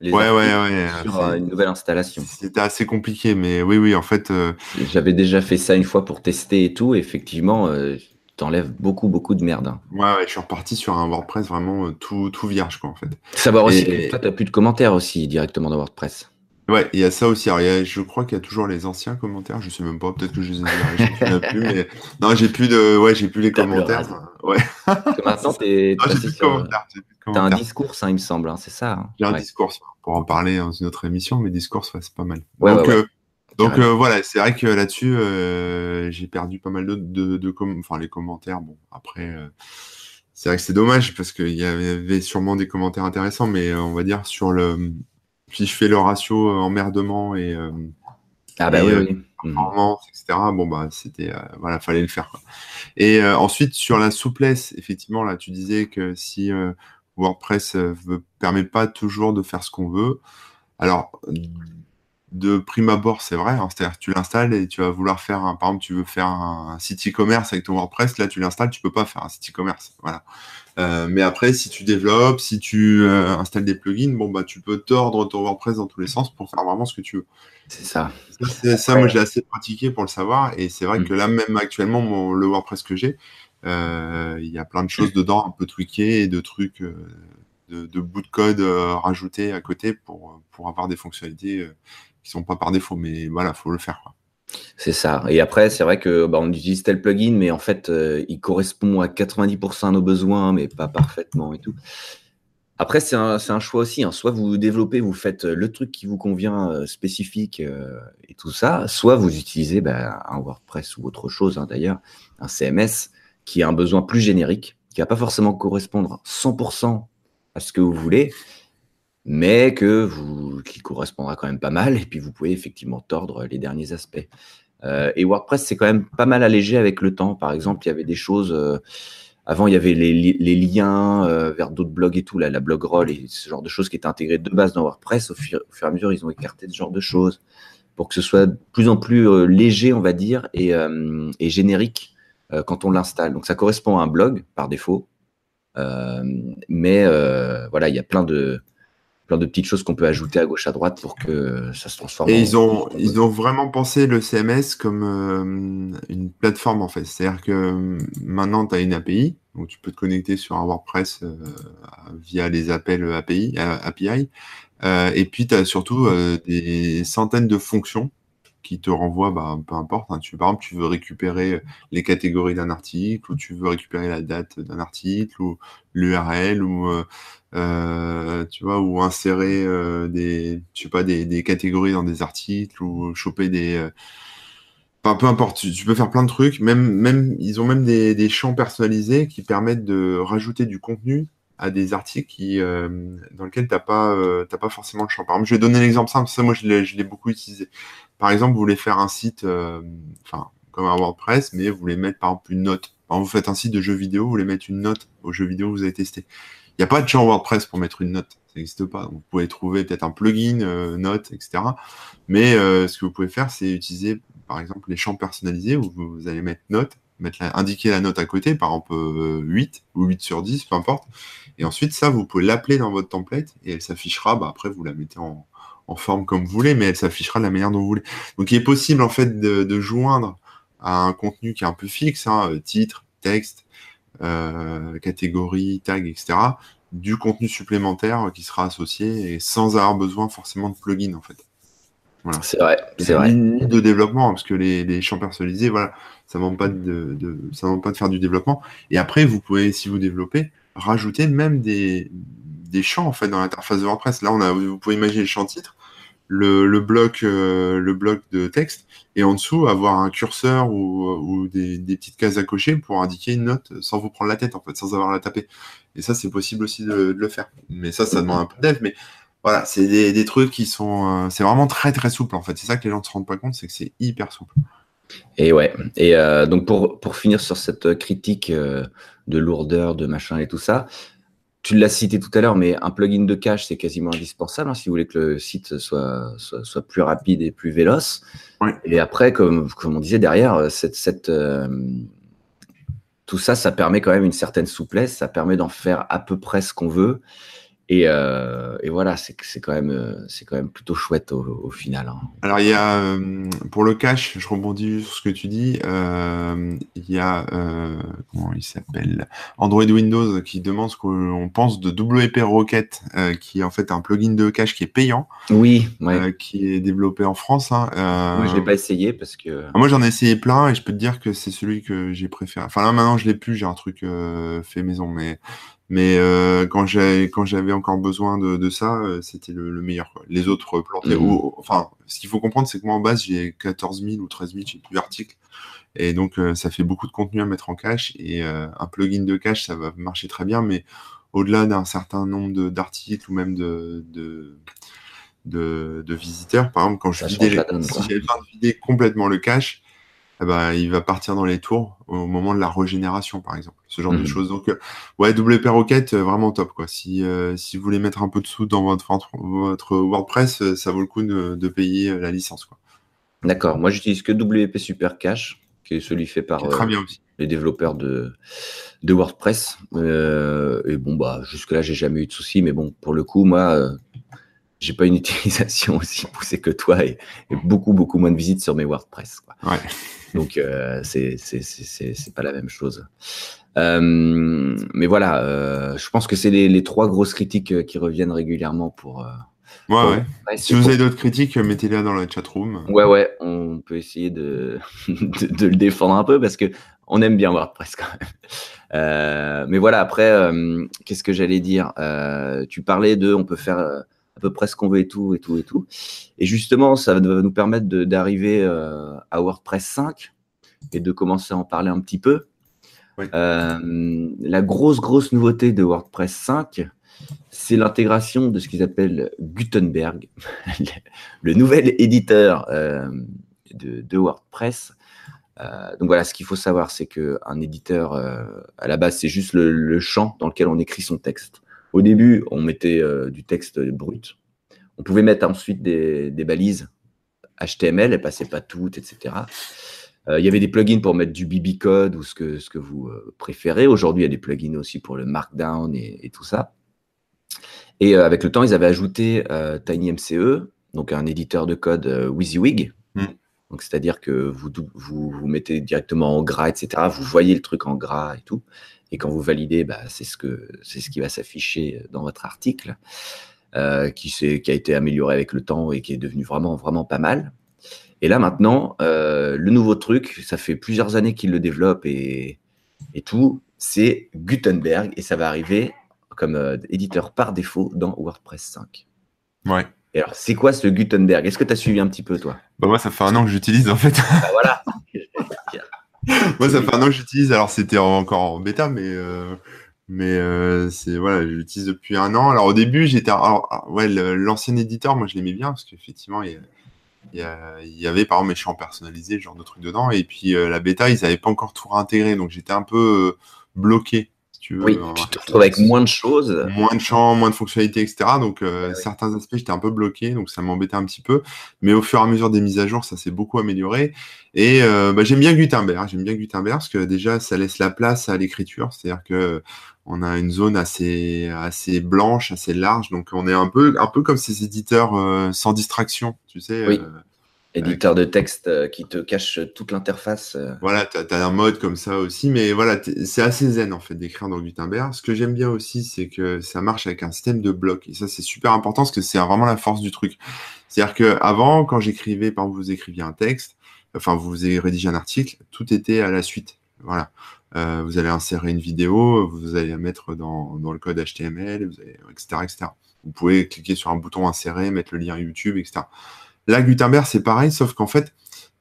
les ouais, ouais, ouais, sur une nouvelle installation. C'était assez compliqué, mais oui, oui, en fait. J'avais déjà fait ça une fois pour tester et tout. effectivement, t'enlèves beaucoup, beaucoup de merde. Hein. Ouais, ouais, je suis reparti sur un WordPress vraiment tout, tout vierge, quoi, en fait. Savoir aussi, toi, t'as plus de commentaires aussi directement dans WordPress. Ouais, il y a ça aussi. Alors, je crois qu'il y a toujours les anciens commentaires. Je sais même pas. Peut-être que je les ai plus. Mais... Non, j'ai plus de. Ouais, j'ai plus les commentaires. Ouais. maintenant, t'es. T'as un discours, hein, il me semble. Hein, c'est ça. Hein. J'ai un discours pour en parler dans une autre émission, mais discours, c'est pas mal. donc, euh, donc euh, voilà, c'est vrai que là-dessus, euh, j'ai perdu pas mal de, de, de enfin les commentaires. Bon, après, c'est vrai que c'est dommage parce qu'il y avait sûrement des commentaires intéressants, mais on va dire sur le puis je fais le ratio euh, emmerdement et, euh, ah bah oui, euh, oui. performance, etc. Bon bah c'était voilà, fallait le faire. Quoi. Et ensuite sur la souplesse, effectivement là, tu disais que si WordPress ne permet pas toujours de faire ce qu'on veut, alors de prime abord, c'est vrai. Hein, C'est-à-dire tu l'installes et tu vas vouloir faire, un, par exemple, tu veux faire un, site e-commerce avec ton WordPress, là tu l'installes, tu peux pas faire un site e-commerce. Voilà. Euh, mais après, si tu développes, si tu euh, installes des plugins, bon bah tu peux tordre ton WordPress dans tous les sens pour faire vraiment ce que tu veux. C'est ça. Ça, ça moi, j'ai assez pratiqué pour le savoir, et c'est vrai mm. que là, même actuellement, mon, le WordPress que j'ai, euh, il y a plein de choses dedans, un peu tweakées et de trucs, de, de bouts de code rajoutés à côté pour pour avoir des fonctionnalités qui sont pas par défaut. Mais voilà, faut le faire. C'est ça. Et après, c'est vrai que bah, on utilise tel plugin, mais en fait, euh, il correspond à 90% à nos besoins, mais pas parfaitement et tout. Après, c'est un, un, choix aussi. Hein. Soit vous développez, vous faites le truc qui vous convient euh, spécifique euh, et tout ça, soit vous utilisez bah, un WordPress ou autre chose, hein, d'ailleurs, un CMS qui a un besoin plus générique, qui va pas forcément correspondre 100% à ce que vous voulez, mais que vous, qui correspondra quand même pas mal. Et puis vous pouvez effectivement tordre les derniers aspects. Euh, et WordPress, c'est quand même pas mal allégé avec le temps. Par exemple, il y avait des choses. Euh, avant, il y avait les, liens euh, vers d'autres blogs et tout, là, la blogroll et ce genre de choses qui étaient intégrées de base dans WordPress. Au fur, et à mesure, ils ont écarté ce genre de choses pour que ce soit de plus en plus léger, on va dire, et générique quand on l'installe. Donc, ça correspond à un blog par défaut. mais voilà, il y a plein de, plein de petites choses qu'on peut ajouter à gauche à droite pour que ça se transforme. Et ils ont ils ont vraiment pensé le CMS comme euh, une plateforme en fait. C'est-à-dire que euh, maintenant tu as une API donc tu peux te connecter sur un WordPress euh, via les appels API API et puis tu as surtout des centaines de fonctions qui te renvoient, bah, peu importe. Hein. tu, par exemple, tu veux récupérer les catégories d'un article, ou tu veux récupérer la date d'un article, ou l'URL, ou euh, tu vois, ou insérer euh, des, je sais pas, des, catégories dans des articles, ou choper des, euh, peu importe, tu, peux faire plein de trucs. Même, même, ils ont même des, champs personnalisés qui permettent de rajouter du contenu à des articles qui, dans lesquels t'as pas, t'as pas forcément le champ. Par exemple, je vais donner l'exemple simple. Ça, moi, je l'ai beaucoup utilisé. Par exemple, vous voulez faire un site, enfin, comme un WordPress, mais vous voulez mettre par exemple une note. Quand vous faites un site de jeux vidéo, vous voulez mettre une note aux jeux vidéo que vous avez testé. N'y a pas de champ WordPress pour mettre une note. Ça n'existe pas. Vous pouvez trouver peut-être un plugin, euh, note, etc. Mais euh, ce que vous pouvez faire, c'est utiliser, par exemple, les champs personnalisés où vous, allez mettre note, mettre indiquer la note à côté, par exemple 8 euh, ou 8 sur 10, peu importe. Et ensuite, ça, vous pouvez l'appeler dans votre template et elle s'affichera. Bah, après, vous la mettez en, forme comme vous voulez, mais elle s'affichera de la manière dont vous voulez. Donc, il est possible, en fait, de, joindre à un contenu qui est un peu fixe, hein, titre, texte, euh, catégorie, tag, etc., du contenu supplémentaire qui sera associé et sans avoir besoin forcément de plugin en fait. Voilà. C'est vrai, c'est vrai. de développement parce que les, champs personnalisés, voilà, ça ne pas de, de, ça demande pas de faire du développement. Et après, vous pouvez, si vous développez, rajouter même des, des champs en fait dans l'interface de WordPress. Là, on a, vous pouvez imaginer le champ titre le, bloc, euh, le bloc de texte et en dessous avoir un curseur ou, des, petites cases à cocher pour indiquer une note sans vous prendre la tête en fait, sans avoir à la taper. Et ça, c'est possible aussi de, le faire. Mais ça, ça demande un peu d'aide. Mais voilà, c'est des, trucs qui sont, euh, c'est vraiment très très souple en fait. C'est ça que les gens ne se rendent pas compte, c'est que c'est hyper souple. Et ouais. Et euh, donc pour, pour finir sur cette critique de lourdeur, de machin et tout ça, tu l'as cité tout à l'heure, mais un plugin de cache, c'est quasiment indispensable hein, si vous voulez que le site soit, soit, plus rapide et plus véloce. Et après, comme, comme on disait derrière, euh, cette, cette, euh, tout ça, ça permet quand même une certaine souplesse, ça permet d'en faire à peu près ce qu'on veut. Euh, et, voilà, c'est quand même euh, c'est quand même plutôt chouette au, final. Hein. Alors il y a euh, pour le cache, je rebondis sur ce que tu dis. il y a comment il s'appelle Android Windows qui demande ce qu'on pense de WP Rocket, qui est en fait un plugin de cache qui est payant. Oui, qui est développé en France. Hein. moi je l'ai pas essayé parce que. Ah, moi j'en ai essayé plein et je peux te dire que c'est celui que j'ai préféré. Enfin là maintenant je l'ai plus, j'ai un truc fait maison, mais mais euh, quand j'ai quand j'avais encore besoin de, de ça, euh, c'était le, le, meilleur. Quoi. Les autres plantaient. Mmh. enfin, ce qu'il faut comprendre, c'est que moi en base, j'ai 14 000 ou 13 000, j'ai plus d'articles. Et donc, euh, ça fait beaucoup de contenu à mettre en cache. Et euh, un plugin de cache, ça va marcher très bien. Mais au-delà d'un certain nombre d'articles ou même de, de, de, de, visiteurs, par exemple, quand je vidais, si j'avais besoin de vider complètement le cache, eh ben, il va partir dans les tours au moment de la régénération, par exemple. Ce genre de mhm. choses. Donc, euh, ouais, WP Rocket, euh, vraiment top. Quoi. Si, euh, si vous voulez mettre un peu de sous dans votre, votre WordPress, ça vaut le coup de, payer la licence. Quoi. D'accord. Moi, j'utilise que WP Super Cache, qui est celui fait par les développeurs de, de WordPress. et bon, bah, jusque-là, j'ai jamais eu de soucis. Mais bon, pour le coup, moi, j'ai pas une utilisation aussi poussée que toi et, beaucoup, beaucoup moins de visites sur mes WordPress. Quoi. Ouais. Donc, euh, c'est pas la même chose. Euh, mais voilà, euh, je pense que c'est les, les, trois grosses critiques qui reviennent régulièrement pour. Ouais, ouais. si vous avez d'autres critiques, mettez-les dans la chatroom. Ouais, ouais, on peut essayer de, de, de, le défendre un peu parce que on aime bien WordPress quand même. Euh, mais voilà, après, qu'est-ce que j'allais dire? Tu parlais de, on peut faire à peu près ce qu'on veut et tout, et tout, et tout. Et justement, ça va nous permettre d'arriver euh, à WordPress 5 et de commencer à en parler un petit peu. Euh, la grosse, grosse nouveauté de WordPress 5, c'est l'intégration de ce qu'ils appellent Gutenberg, le nouvel éditeur euh, de, WordPress. donc voilà, ce qu'il faut savoir, c'est qu'un éditeur, à la base, c'est juste le, champ dans lequel on écrit son texte. Au début, on mettait euh, du texte brut. On pouvait mettre ensuite des, balises HTML, elles passaient pas toutes, etc. Euh, il y avait des plugins pour mettre du BB code ou ce que, ce que vous euh, préférez. Aujourd'hui, il y a des plugins aussi pour le Markdown et, tout ça. Et avec le temps, ils avaient ajouté TinyMCE, donc un éditeur de code WYSIWYG. Mm. Donc, c'est-à-dire que vous, vous, mettez directement en gras, etc. Vous voyez le truc en gras et tout. Et quand vous validez, bah, c'est ce, que, ce qui va s'afficher dans votre article, euh, qui, qui a été amélioré avec le temps et qui est devenu vraiment, vraiment pas mal. Et là maintenant, euh, le nouveau truc, ça fait plusieurs années qu'il le développe et, et tout, c'est Gutenberg et ça va arriver comme euh, éditeur par défaut dans WordPress 5. Ouais. Et alors, c'est quoi ce Gutenberg? Est-ce que tu as suivi un petit peu, toi? Bah, moi, ça fait un an que j'utilise en fait. Bah, voilà. Moi, ça fait un an que j'utilise. Alors, c'était encore en bêta, mais euh, mais euh, c'est voilà, je l'utilise depuis un an. Alors, au début, j'étais alors ouais, l'ancien éditeur, moi, je l'aimais bien parce qu'effectivement, il y, il y, avait par exemple mes champs personnalisés, genre de trucs dedans. Et puis euh, la bêta, ils n'avaient pas encore tout réintégré, donc j'étais un peu bloqué oui, tu te retrouves avec moins de choses. Moins de champs, moins de fonctionnalités, etc. Donc, euh, certains aspects, j'étais un peu bloqué, donc ça m'embêtait un petit peu. Mais au fur et à mesure des mises à jour, ça s'est beaucoup amélioré. Et euh, bah, j'aime bien Gutenberg. J'aime bien Gutenberg parce que déjà, ça laisse la place à l'écriture. C'est-à-dire que on a une zone assez, assez blanche, assez large. Donc, on est un peu, un peu comme ces éditeurs euh, sans distraction, tu sais. Oui. Éditeur de texte euh, qui te cache toute l'interface. Euh. Voilà, tu as, un mode comme ça aussi, mais voilà, c'est assez zen en fait d'écrire dans Gutenberg. Ce que j'aime bien aussi, c'est que ça marche avec un système de blocs. Et ça, c'est super important parce que c'est vraiment la force du truc. C'est-à-dire qu'avant, quand j'écrivais, par exemple, vous écriviez un texte, enfin, vous avez rédigé un article, tout était à la suite. Voilà. Euh, vous allez insérer une vidéo, vous allez la mettre dans, dans le code HTML, vous allez, etc., etc. Vous pouvez cliquer sur un bouton insérer, mettre le lien YouTube, etc. Là, Gutenberg, c'est pareil, sauf qu'en fait,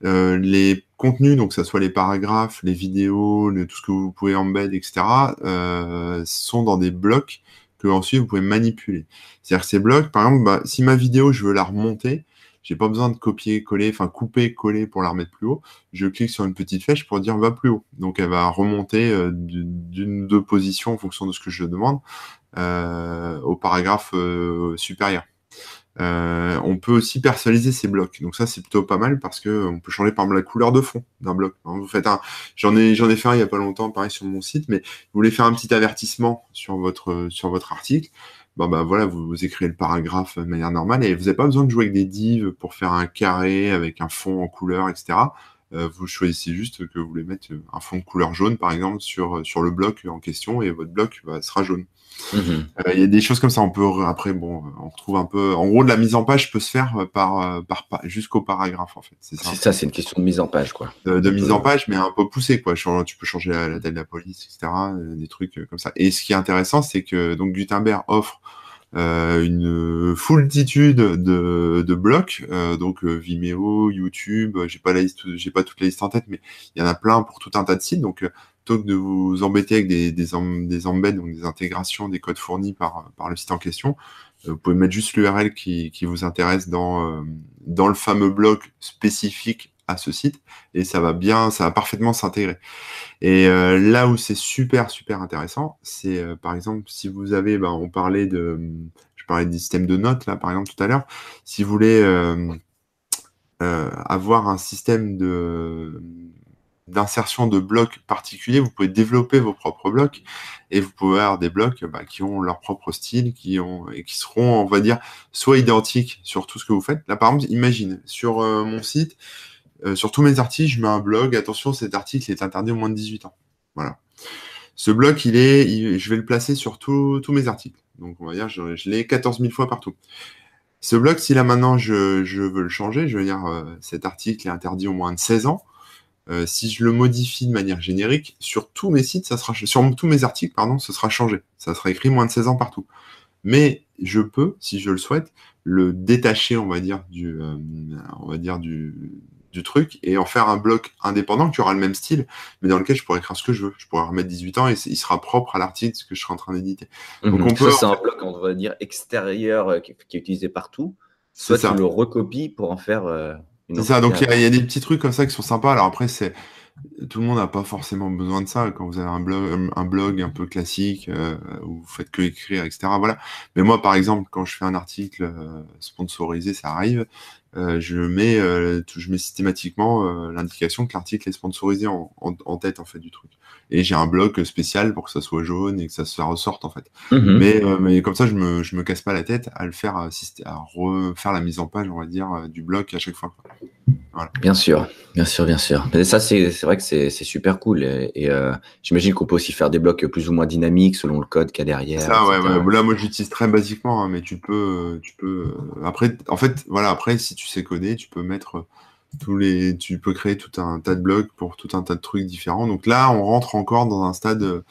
euh, les contenus, donc que ce soit les paragraphes, les vidéos, tout ce que vous pouvez embed, etc., euh, sont dans des blocs que ensuite vous pouvez manipuler. C'est-à-dire que ces blocs, par exemple, bah, si ma vidéo, je veux la remonter, j'ai pas besoin de copier, coller, enfin couper, coller pour la remettre plus haut. Je clique sur une petite flèche pour dire va plus haut. Donc elle va remonter euh, d'une deux positions en fonction de ce que je demande au paragraphe supérieur. Euh, on peut aussi personnaliser ces blocs. Donc ça, c'est plutôt pas mal parce que on peut changer par la couleur de fond d'un bloc. Vous faites j'en ai, j'en ai fait un il y a pas longtemps, pareil sur mon site, mais vous voulez faire un petit avertissement sur votre, sur votre article. bah voilà, vous, vous, écrivez le paragraphe de manière normale et vous n'avez pas besoin de jouer avec des divs pour faire un carré avec un fond en couleur, etc. Euh, vous choisissez juste que vous voulez mettre un fond de couleur jaune, par exemple, sur, sur le bloc en question et votre bloc bah, sera jaune. Mhm. Euh, il y a des choses comme ça. On peut après, bon, on retrouve un peu. En gros, la mise en page peut se faire par, par, jusqu'au paragraphe en fait. C'est ça. C'est une question de mise en page, quoi. De, mise en page, mais un peu poussé, quoi. Tu peux changer la, taille de la police, etc. Euh, des trucs comme ça. Et ce qui est intéressant, c'est que donc Gutenberg offre euh, une foultitude de, de blocs, euh, donc Vimeo, YouTube, j'ai pas la liste, j'ai pas toute la liste en tête, mais il y en a plein pour tout un tas de sites. Donc plutôt que de vous embêter avec des, des, des embeds, donc des intégrations, des codes fournis par, par le site en question, euh, vous pouvez mettre juste l'URL qui, qui, vous intéresse dans, euh, dans le fameux bloc spécifique à ce site et ça va bien, ça va parfaitement s'intégrer. Et euh, là où c'est super super intéressant, c'est par exemple si vous avez, ben, on parlait de, je parlais du système de notes là par exemple tout à l'heure, si vous voulez avoir un système de d'insertion de blocs particuliers, vous pouvez développer vos propres blocs et vous pouvez avoir des blocs bah, qui ont leur propre style, qui ont et qui seront, on va dire, soit identiques sur tout ce que vous faites. Là, par exemple, imagine sur euh, mon site, euh, sur tous mes articles, je mets un blog. Attention, cet article est interdit au moins de 18 ans. Voilà. Ce bloc, il est, je vais le placer sur tous mes articles. Donc, on va dire, je, l'ai 14 000 fois partout. Ce bloc, si là maintenant je, veux le changer, je veux dire, euh, cet article est interdit au moins de 16 ans euh, si je le modifie de manière générique, sur tous mes sites, ça sera sur tous mes articles, pardon, ce sera changé. Ça sera écrit moins de 16 ans partout. Mais je peux, si je le souhaite, le détacher, on va dire, du, on va dire du, du truc et en faire un bloc indépendant qui aura le même style, mais dans lequel je pourrais écrire ce que je veux. Je pourrais remettre 18 ans et il sera propre à l'article que je serai en train d'éditer. Donc mhm. on peut. C'est un bloc, on va dire, extérieur euh, qui, est utilisé partout. Soit tu le recopies pour en faire. C'est ça, donc il y, a des petits trucs comme ça qui sont sympas. Alors après, c'est tout le monde n'a pas forcément besoin de ça quand vous avez un blog, un blog un peu classique euh, où vous faites que écrire, etc. Voilà. Mais moi, par exemple, quand je fais un article euh, sponsorisé, ça arrive, euh, je mets, je mets systématiquement l'indication que l'article est sponsorisé en, en, tête en fait du truc et j'ai un bloc spécial pour que ça soit jaune et que ça, se ressorte en fait. Mhm. Mais, euh, mais comme ça, je me, je me casse pas la tête à le faire, euh, à refaire la mise en page, on va dire, euh, du bloc à chaque fois. Bien sûr, bien sûr, bien sûr. Mais ça, c'est vrai que c'est super cool. Et, j'imagine qu'on peut aussi faire des blocs plus ou moins dynamiques selon le code qu'il y a derrière. Ça, ouais, ouais. Là, moi, j'utilise très basiquement, hein, mais tu peux, tu peux. Après, en fait, voilà, après, si tu sais coder, tu peux mettre tous les, tu peux créer tout un tas de blocs pour tout un tas de trucs différents. Donc là, on rentre encore dans un stade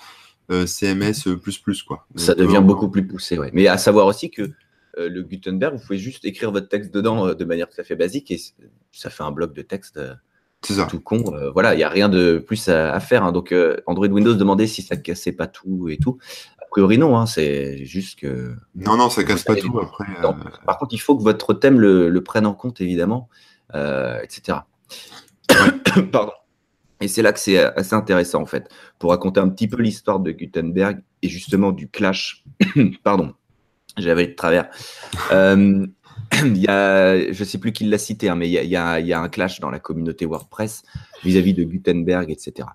euh, CMS plus quoi. ça devient beaucoup plus poussé, ouais. Mais à savoir aussi que euh, le Gutenberg, vous pouvez juste écrire votre texte dedans euh, de manière tout à fait basique et ça fait un bloc de texte tout con. voilà, il n'y a rien de plus à, faire. Hein. Donc Android Windows demandait si ça cassait pas tout et tout. A priori non, hein. c'est juste que. Non, non, ça casse pas tout après. Par contre, il faut que votre thème le, le prenne en compte évidemment. Euh, etc. Pardon. Et c'est là que c'est assez intéressant, en fait, pour raconter un petit peu l'histoire de Gutenberg et justement du clash. Pardon, j'avais de travers. Euh, y a, je ne sais plus qui l'a cité, hein, mais il y, a, il, y a, un clash dans la communauté WordPress vis-à-vis de Gutenberg, etc.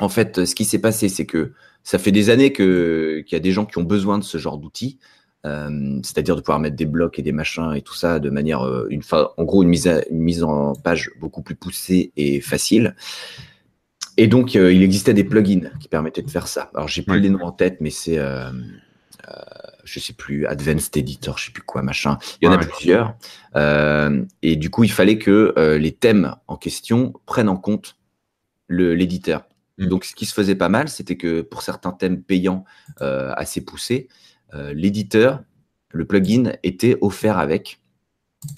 En fait, ce qui s'est passé, c'est que ça fait des années qu'il y a des gens qui ont besoin de ce genre d'outils. Euh, c'est-à-dire de pouvoir mettre des blocs et des machins et tout ça de manière, euh, une en gros, une mise, mise en page beaucoup plus poussée et facile. Et donc, euh, il existait des plugins qui permettaient de faire ça. Alors, j'ai plus les noms en tête, mais c'est, je sais plus, Advanced Editor, je sais plus quoi, machin. Il y en a plusieurs. et du coup, il fallait que les thèmes en question prennent en compte l'éditeur. Mm. Donc, ce qui se faisait pas mal, c'était que pour certains thèmes payants assez poussés, euh, l'éditeur, le plugin était offert avec.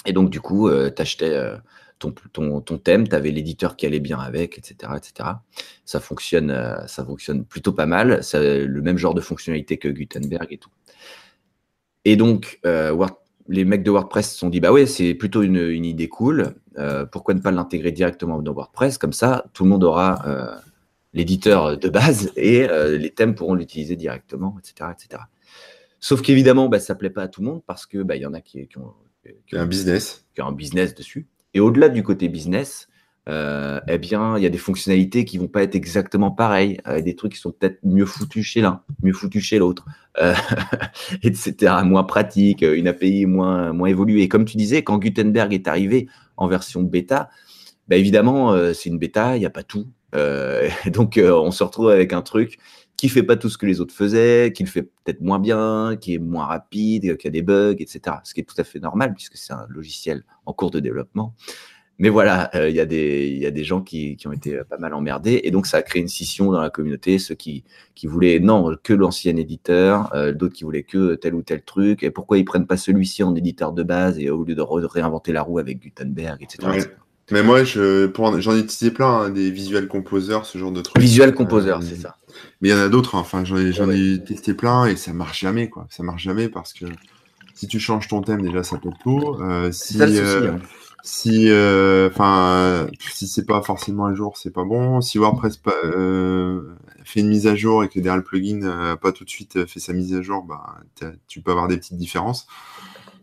Et donc, du coup, euh, tu achetais euh, ton, ton, ton, thème, tu avais l'éditeur qui allait bien avec, etc. etc. Ça, fonctionne, ça fonctionne plutôt pas mal. C'est le même genre de fonctionnalité que Gutenberg et tout. Et donc, les mecs de WordPress se sont dit, bah ouais, c'est plutôt une, une, idée cool. pourquoi ne pas l'intégrer directement dans WordPress? Comme ça, tout le monde aura l'éditeur de base et les thèmes pourront l'utiliser directement, etc. etc. Sauf qu'évidemment, bah, ça ne plaît pas à tout le monde parce qu'il bah, y en a qui, ont, un business. qui ont un business dessus. Et au-delà du côté business, euh, eh bien, il y a des fonctionnalités qui vont pas être exactement pareilles, euh, des trucs qui sont peut-être mieux foutus chez l'un, mieux foutus chez l'autre, euh, etc., moins pratique, une API moins, moins évoluée. Comme tu disais, quand Gutenberg est arrivé en version bêta, bah évidemment, c'est une bêta, il n'y a pas tout. donc, on se retrouve avec un truc qui fait pas tout ce que les autres faisaient, qui le fait peut-être moins bien, qui est moins rapide, qui a des bugs, etc. Ce qui est tout à fait normal puisque c'est un logiciel en cours de développement. Mais voilà, euh, il y, a des gens qui, ont été euh, pas mal emmerdés. Et donc, ça a créé une scission dans la communauté. Ceux qui, qui voulaient, non, que l'ancien éditeur, euh, d'autres qui voulaient que tel ou tel truc. Et pourquoi ils prennent pas celui-ci en éditeur de base et au lieu de réinventer la roue avec Gutenberg, etc. Mais moi, j'en ai utilisé plein, hein, des visual composers, ce genre de trucs. Visual composer, c'est ça. Mais il y en a d'autres. Hein. Enfin, j'en ai, testé plein et ça marche jamais, quoi. Ça marche jamais parce que si tu changes ton thème, déjà, ça peut tout. si, ça, hein si euh, enfin si c'est pas forcément un jour c'est pas bon. Si WordPress euh, fait une mise à jour et que derrière le plugin euh, pas tout de suite fait sa mise à jour bah tu peux avoir des petites différences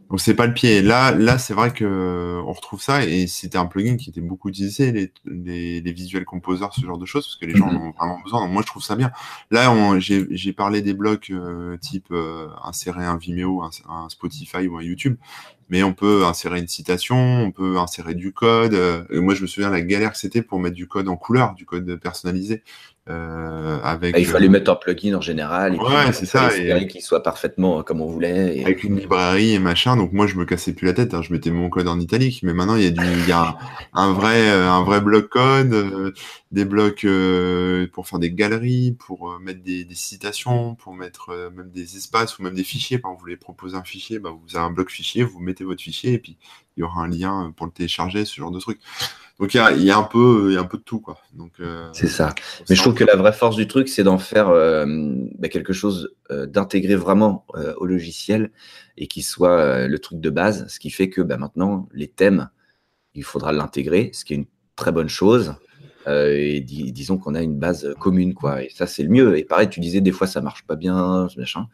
donc c'est pas le pied. Là, là, c'est vrai que on retrouve ça et c'était un plugin qui était beaucoup utilisé, les, les, les visual composers, ce genre de choses, parce que les gens mhm. en ont vraiment besoin. Donc moi, je trouve ça bien. Là, j'ai parlé des blocs euh, type euh, insérer un Vimeo, un, Spotify ou un YouTube, mais on peut insérer une citation, on peut insérer du code. Euh, et moi, je me souviens la galère que c'était pour mettre du code en couleur, du code personnalisé. Euh, avec, ah, il fallait mettre un plugin en général. Et ouais, c'est ça. Et qu'il soit parfaitement comme on voulait. Avec une librairie et machin. Donc moi, je me cassais plus la tête. Hein. Je mettais mon code en italique. Mais maintenant, il y a, du, il y a un, vrai, euh, un vrai bloc code, euh, des blocs pour faire des galeries, pour mettre des, des, citations, pour mettre même des espaces ou même des fichiers. Quand vous voulez proposer un fichier, bah, vous avez un bloc fichier, vous mettez votre fichier et puis il y aura un lien pour le télécharger, ce genre de truc. Donc il y a, un peu, y a un peu de tout quoi. Donc euh, c'est ça. Mais je trouve que la vraie force du truc, c'est d'en faire euh, bah, quelque chose euh, d'intégrer vraiment au logiciel et qui soit le truc de base. Ce qui fait que bah, maintenant les thèmes, il faudra l'intégrer, ce qui est une très bonne chose. et disons qu'on a une base commune quoi. Et ça c'est le mieux. Et pareil, tu disais des fois ça marche pas bien, machin.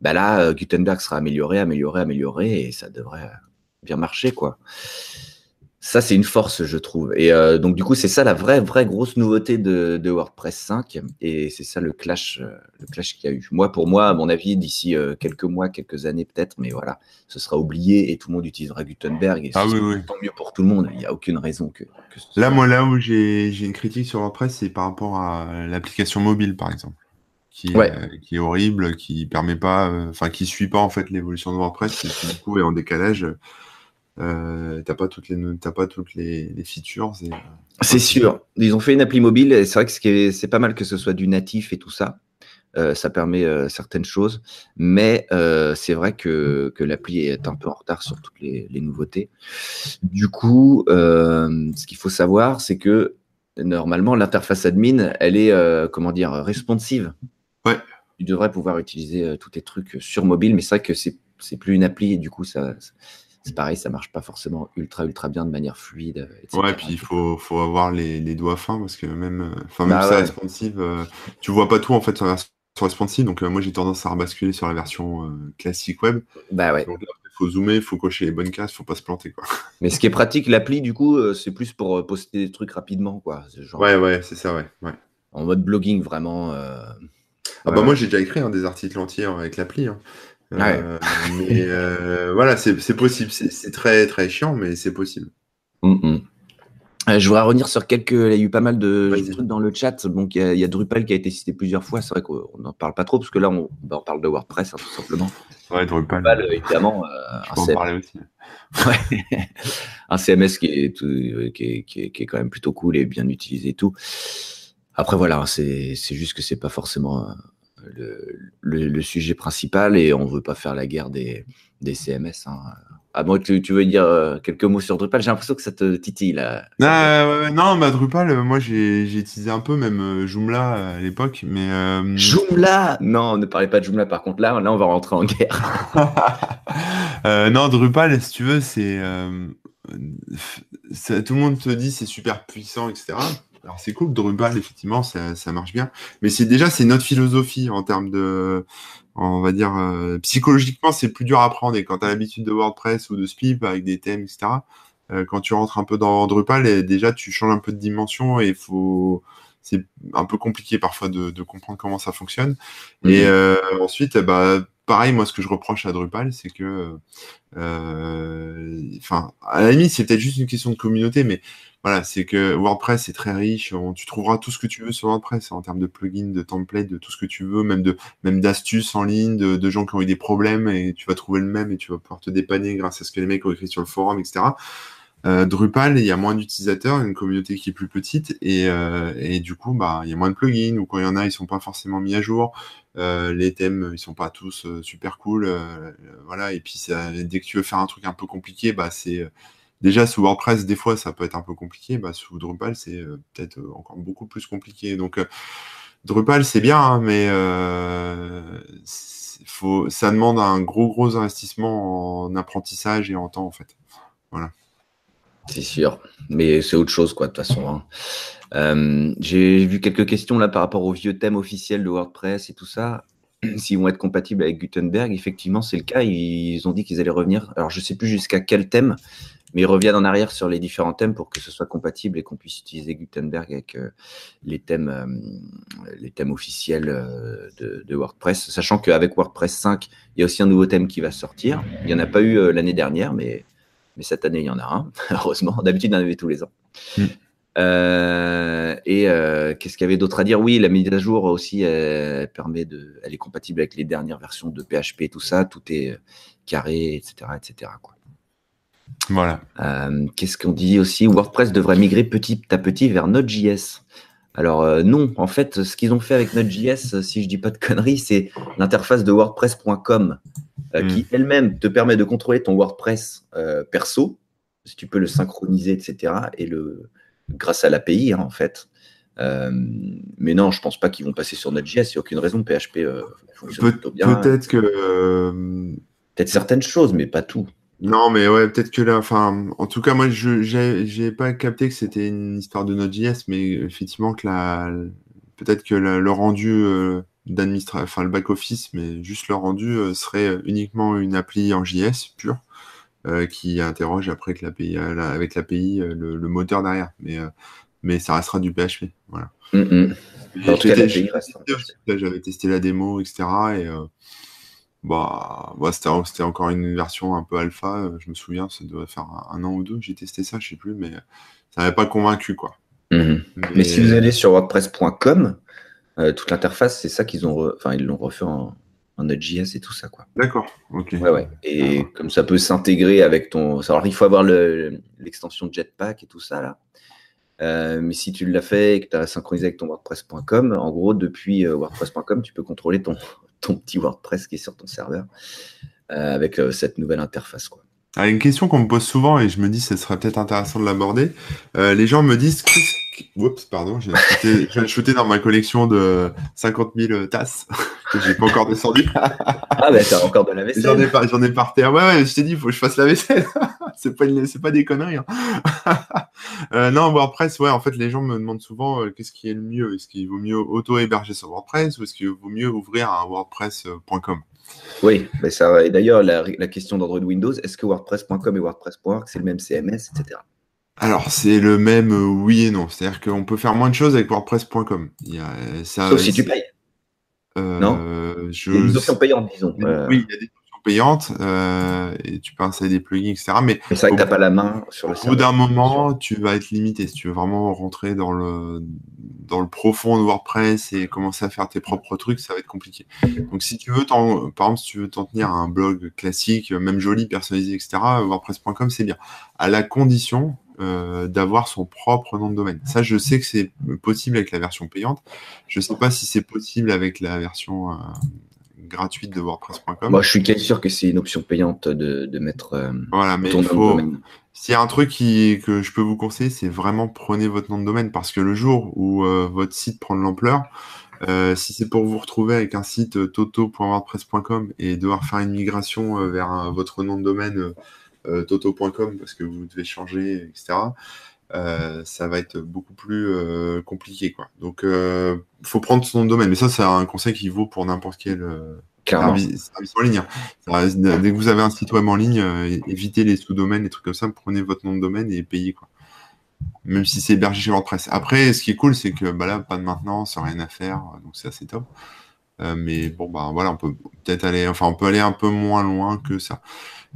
Bah là, Gutenberg sera amélioré, amélioré, amélioré, et ça devrait bien marcher quoi. Ça, c'est une force, je trouve. Et euh, donc, du coup, c'est ça la vraie, vraie grosse nouveauté de, WordPress 5. Et c'est ça le clash, euh, le clash qu'il y a eu. Moi, pour moi, à mon avis, d'ici euh, quelques mois, quelques années peut-être, mais voilà, ce sera oublié et tout le monde utilisera Gutenberg. Et ah, oui, tant mieux pour tout le monde. Il n'y a aucune raison que. là, moi, là où j'ai une critique sur WordPress, c'est par rapport à l'application mobile, par exemple. Qui, qui, est horrible, qui permet pas, enfin, qui suit pas en fait l'évolution de WordPress, et qui du coup est en décalage. Euh, t'as pas toutes les pas toutes les, features. Euh, c'est sûr. Ils ont fait une appli mobile. et C'est vrai que c'est pas mal que ce soit du natif et tout ça. Euh, ça permet certaines choses, mais c'est vrai que, que l'appli est un peu en retard sur toutes les, nouveautés. Du coup, ce qu'il faut savoir, c'est que normalement l'interface admin, elle est comment dire responsive. Ouais. Tu devrais pouvoir utiliser tous tes trucs sur mobile, mais c'est vrai que c'est plus une appli et du coup ça c'est pareil, ça marche pas forcément ultra ultra bien de manière fluide. Etc. Ouais, puis il faut, faut avoir les, les, doigts fins parce que même, euh, enfin même bah ça responsive, euh, tu vois pas tout en fait sur la version responsive. Donc euh, moi j'ai tendance à rebasculer sur la version classique web. Bah ouais. il faut zoomer, il faut cocher les bonnes cases, faut pas se planter quoi. Mais ce qui est pratique, l'appli du coup, c'est plus pour poster des trucs rapidement quoi. Genre, ouais ouais, c'est ça ouais. ouais. En mode blogging vraiment. Ah bah moi j'ai déjà écrit hein, des articles entiers avec l'appli. Hein. Euh, mais euh, voilà, c'est possible. C'est très très chiant, mais c'est possible. Mm, mm. Euh, je voudrais revenir sur quelques. Il y a eu pas mal de trucs dans le chat. Donc, il y, a, Drupal qui a été cité plusieurs fois. C'est vrai qu'on n'en parle pas trop parce que là, on, bah, on parle de WordPress, hein, tout simplement. Ouais, Drupal. évidemment. un, CMS, aussi. un CMS qui est, qui, est, qui, est, qui est, quand même plutôt cool et bien utilisé et tout. Après, voilà, c'est juste que c'est pas forcément le, sujet principal et on veut pas faire la guerre des, des CMS. Hein. Ah bon, tu, veux dire euh, quelques mots sur Drupal? J'ai l'impression que ça te titille là. non, bah, Drupal, euh, moi j'ai utilisé un peu même euh, Joomla à l'époque, mais. Joomla? Non, ne parlez pas de Joomla par contre, là, là on va rentrer en guerre. non, Drupal, si tu veux, c'est. tout le monde te dit c'est super puissant, etc. Alors c'est cool, Drupal, effectivement, ça, ça marche bien. Mais c'est déjà, c'est notre philosophie en termes de, on va dire, euh, psychologiquement, c'est plus dur à apprendre. Et quand tu as l'habitude de WordPress ou de Spip avec des thèmes, etc., quand tu rentres un peu dans Drupal, et déjà tu changes un peu de dimension et faut c'est un peu compliqué parfois de, comprendre comment ça fonctionne. Et mhm. ensuite, bah, pareil, moi, ce que je reproche à Drupal, c'est que, enfin, à la limite, c'est peut-être juste une question de communauté, mais voilà, c'est que WordPress est très riche. tu trouveras tout ce que tu veux sur WordPress en termes de plugins, de templates, de tout ce que tu veux, même de même d'astuces en ligne, de, gens qui ont eu des problèmes et tu vas trouver le même et tu vas pouvoir te dépanner grâce à ce que les mecs ont écrit sur le forum, etc. Euh, Drupal, il y a moins d'utilisateurs, une communauté qui est plus petite et, euh, et du coup, bah, il y a moins de plugins ou quand il y en a, ils sont pas forcément mis à jour. Euh, les thèmes, ils sont pas tous super cool, voilà. Et puis, dès que tu veux faire un truc un peu compliqué, bah, c'est déjà sous WordPress, des fois, ça peut être un peu compliqué. Bah, sous Drupal, c'est euh, peut-être euh, encore beaucoup plus compliqué. Donc, euh, Drupal, c'est bien, hein, mais ça demande un gros, gros investissement en apprentissage et en temps, en fait. Voilà. C'est sûr, mais c'est autre chose, quoi, de toute façon. Hein. J'ai vu quelques questions là par rapport aux vieux thèmes officiels de WordPress et tout ça. S'ils vont être compatibles avec Gutenberg, effectivement, c'est le cas. Ils ont dit qu'ils allaient revenir. Alors, je ne sais plus jusqu'à quel thème, mais ils reviennent en arrière sur les différents thèmes pour que ce soit compatible et qu'on puisse utiliser Gutenberg avec euh, les thèmes, euh, les thèmes officiels euh, de, WordPress. Sachant qu'avec WordPress 5, il y a aussi un nouveau thème qui va sortir. Il n'y en a pas eu l'année dernière, mais, mais cette année, il y en a un, heureusement. D'habitude, il y en avait tous les ans. Mm. et qu'est-ce qu'il y avait d'autre à dire? Oui, la mise à jour aussi, elle, permet de, elle est compatible avec les dernières versions de PHP, tout ça, tout est carré, etc., etc. Quoi. Voilà. Euh, qu'est-ce qu'on dit aussi? WordPress devrait migrer petit à petit vers Node.js. Alors euh, non, en fait, ce qu'ils ont fait avec Node.js, si je dis pas de conneries, c'est l'interface de WordPress.com euh, qui hmm. elle-même te permet de contrôler ton WordPress perso, si tu peux le synchroniser, etc. Et le grâce à l'API, hein, en fait. mais non, je pense pas qu'ils vont passer sur Node.js. Il n'y a aucune raison. PHP fonctionne bien. Peut-être que peut-être certaines choses, mais pas tout. Non, mais ouais, peut-être que là, enfin, en tout cas, moi, je j'ai pas capté que c'était une histoire de Node.js, mais effectivement que la, peut-être que le rendu euh, d'administration, enfin le back office, mais juste le rendu euh, serait uniquement une appli en JS pure euh, qui interroge après que l'API, avec l'API le, le, moteur derrière, mais mais ça restera du PHP, voilà. Mm. J'avais testé la démo, etc. Et bah, bah c'était encore une version un peu alpha, euh, je me souviens, ça doit faire un, an ou deux, j'ai testé ça, je sais plus, mais ça n'avait pas convaincu, quoi. Mhm. Mais... si vous allez sur WordPress.com, euh, toute l'interface, c'est ça qu'ils ont, enfin, ils l'ont refait en, Node.js et tout ça, quoi. D'accord, ok. Ouais, ouais. Et comme ça peut s'intégrer avec ton. Alors, il faut avoir l'extension Jetpack et tout ça, là. Euh, mais si tu l'as fait et que tu as synchronisé avec ton WordPress.com, en gros, depuis WordPress.com, tu peux contrôler ton, ton petit WordPress qui est sur ton serveur euh, avec euh, cette nouvelle interface. Quoi. Ah, une question qu'on me pose souvent et je me dis que ce serait peut-être intéressant de l'aborder. Euh, les gens me disent Oups, pardon, j'ai shooté dans ma collection de 50 000 tasses que j'ai pas encore descendu. ah, bah t'as encore de la vaisselle. J'en ai, pas, j'en ai par terre. Ouais, ouais, je t'ai dit, il faut que je fasse la vaisselle. c'est pas, c'est pas des conneries. Hein. euh, non, WordPress, ouais, en fait, les gens me demandent souvent euh, qu'est-ce qui est le mieux? Est-ce qu'il vaut mieux auto-héberger sur WordPress ou est-ce qu'il vaut mieux ouvrir un WordPress.com oui, mais ça, et d'ailleurs, la, la question d'Android Windows, est-ce que WordPress.com et WordPress.org, c'est le même CMS, etc. Alors, c'est le même euh, oui et non. C'est-à-dire qu'on peut faire moins de choses avec WordPress.com. Euh, Sauf si tu payes. Euh, non je... Il y a des options payantes, disons. Oui, il y a des options payantes et tu peux installer des plugins, etc. Mais, c'est vrai que tu n'as pas la main sur le Au bout d'un moment, tu vas être limité. Si tu veux vraiment rentrer dans le, dans le profond de WordPress et commencer à faire tes propres trucs, ça va être compliqué. Donc, si tu veux, par exemple, si tu veux t'en tenir à un blog classique, même joli, personnalisé, etc., WordPress.com, c'est bien. À la condition euh, d'avoir son propre nom de domaine. Ça, je sais que c'est possible avec la version payante. Je ne sais pas si c'est possible avec la version euh, gratuite de WordPress.com. Moi, je suis quasi sûr que c'est une option payante de, mettre euh, voilà, mais il faut... S'il y a un truc qui, que je peux vous conseiller, c'est vraiment prenez votre nom de domaine parce que le jour où votre site prend de l'ampleur, si c'est pour vous retrouver avec un site toto.wordpress.com et devoir faire une migration vers votre nom de domaine euh, toto.com parce que vous devez changer, etc. Euh, ça va être beaucoup plus euh, compliqué. Quoi. Donc, il faut prendre son domaine. Mais ça, c'est un conseil qui vaut pour n'importe quel Service, en ligne. Hein. dès que vous avez un site web en ligne, évitez les sous-domaines, les trucs comme ça, prenez votre nom de domaine et payez. Quoi. Même si c'est hébergé chez WordPress. Après, ce qui est cool, c'est que bah là, pas de maintenance, rien à faire, donc c'est assez top. mais bon, bah voilà, on peut peut-être aller, enfin, on peut aller un peu moins loin que ça.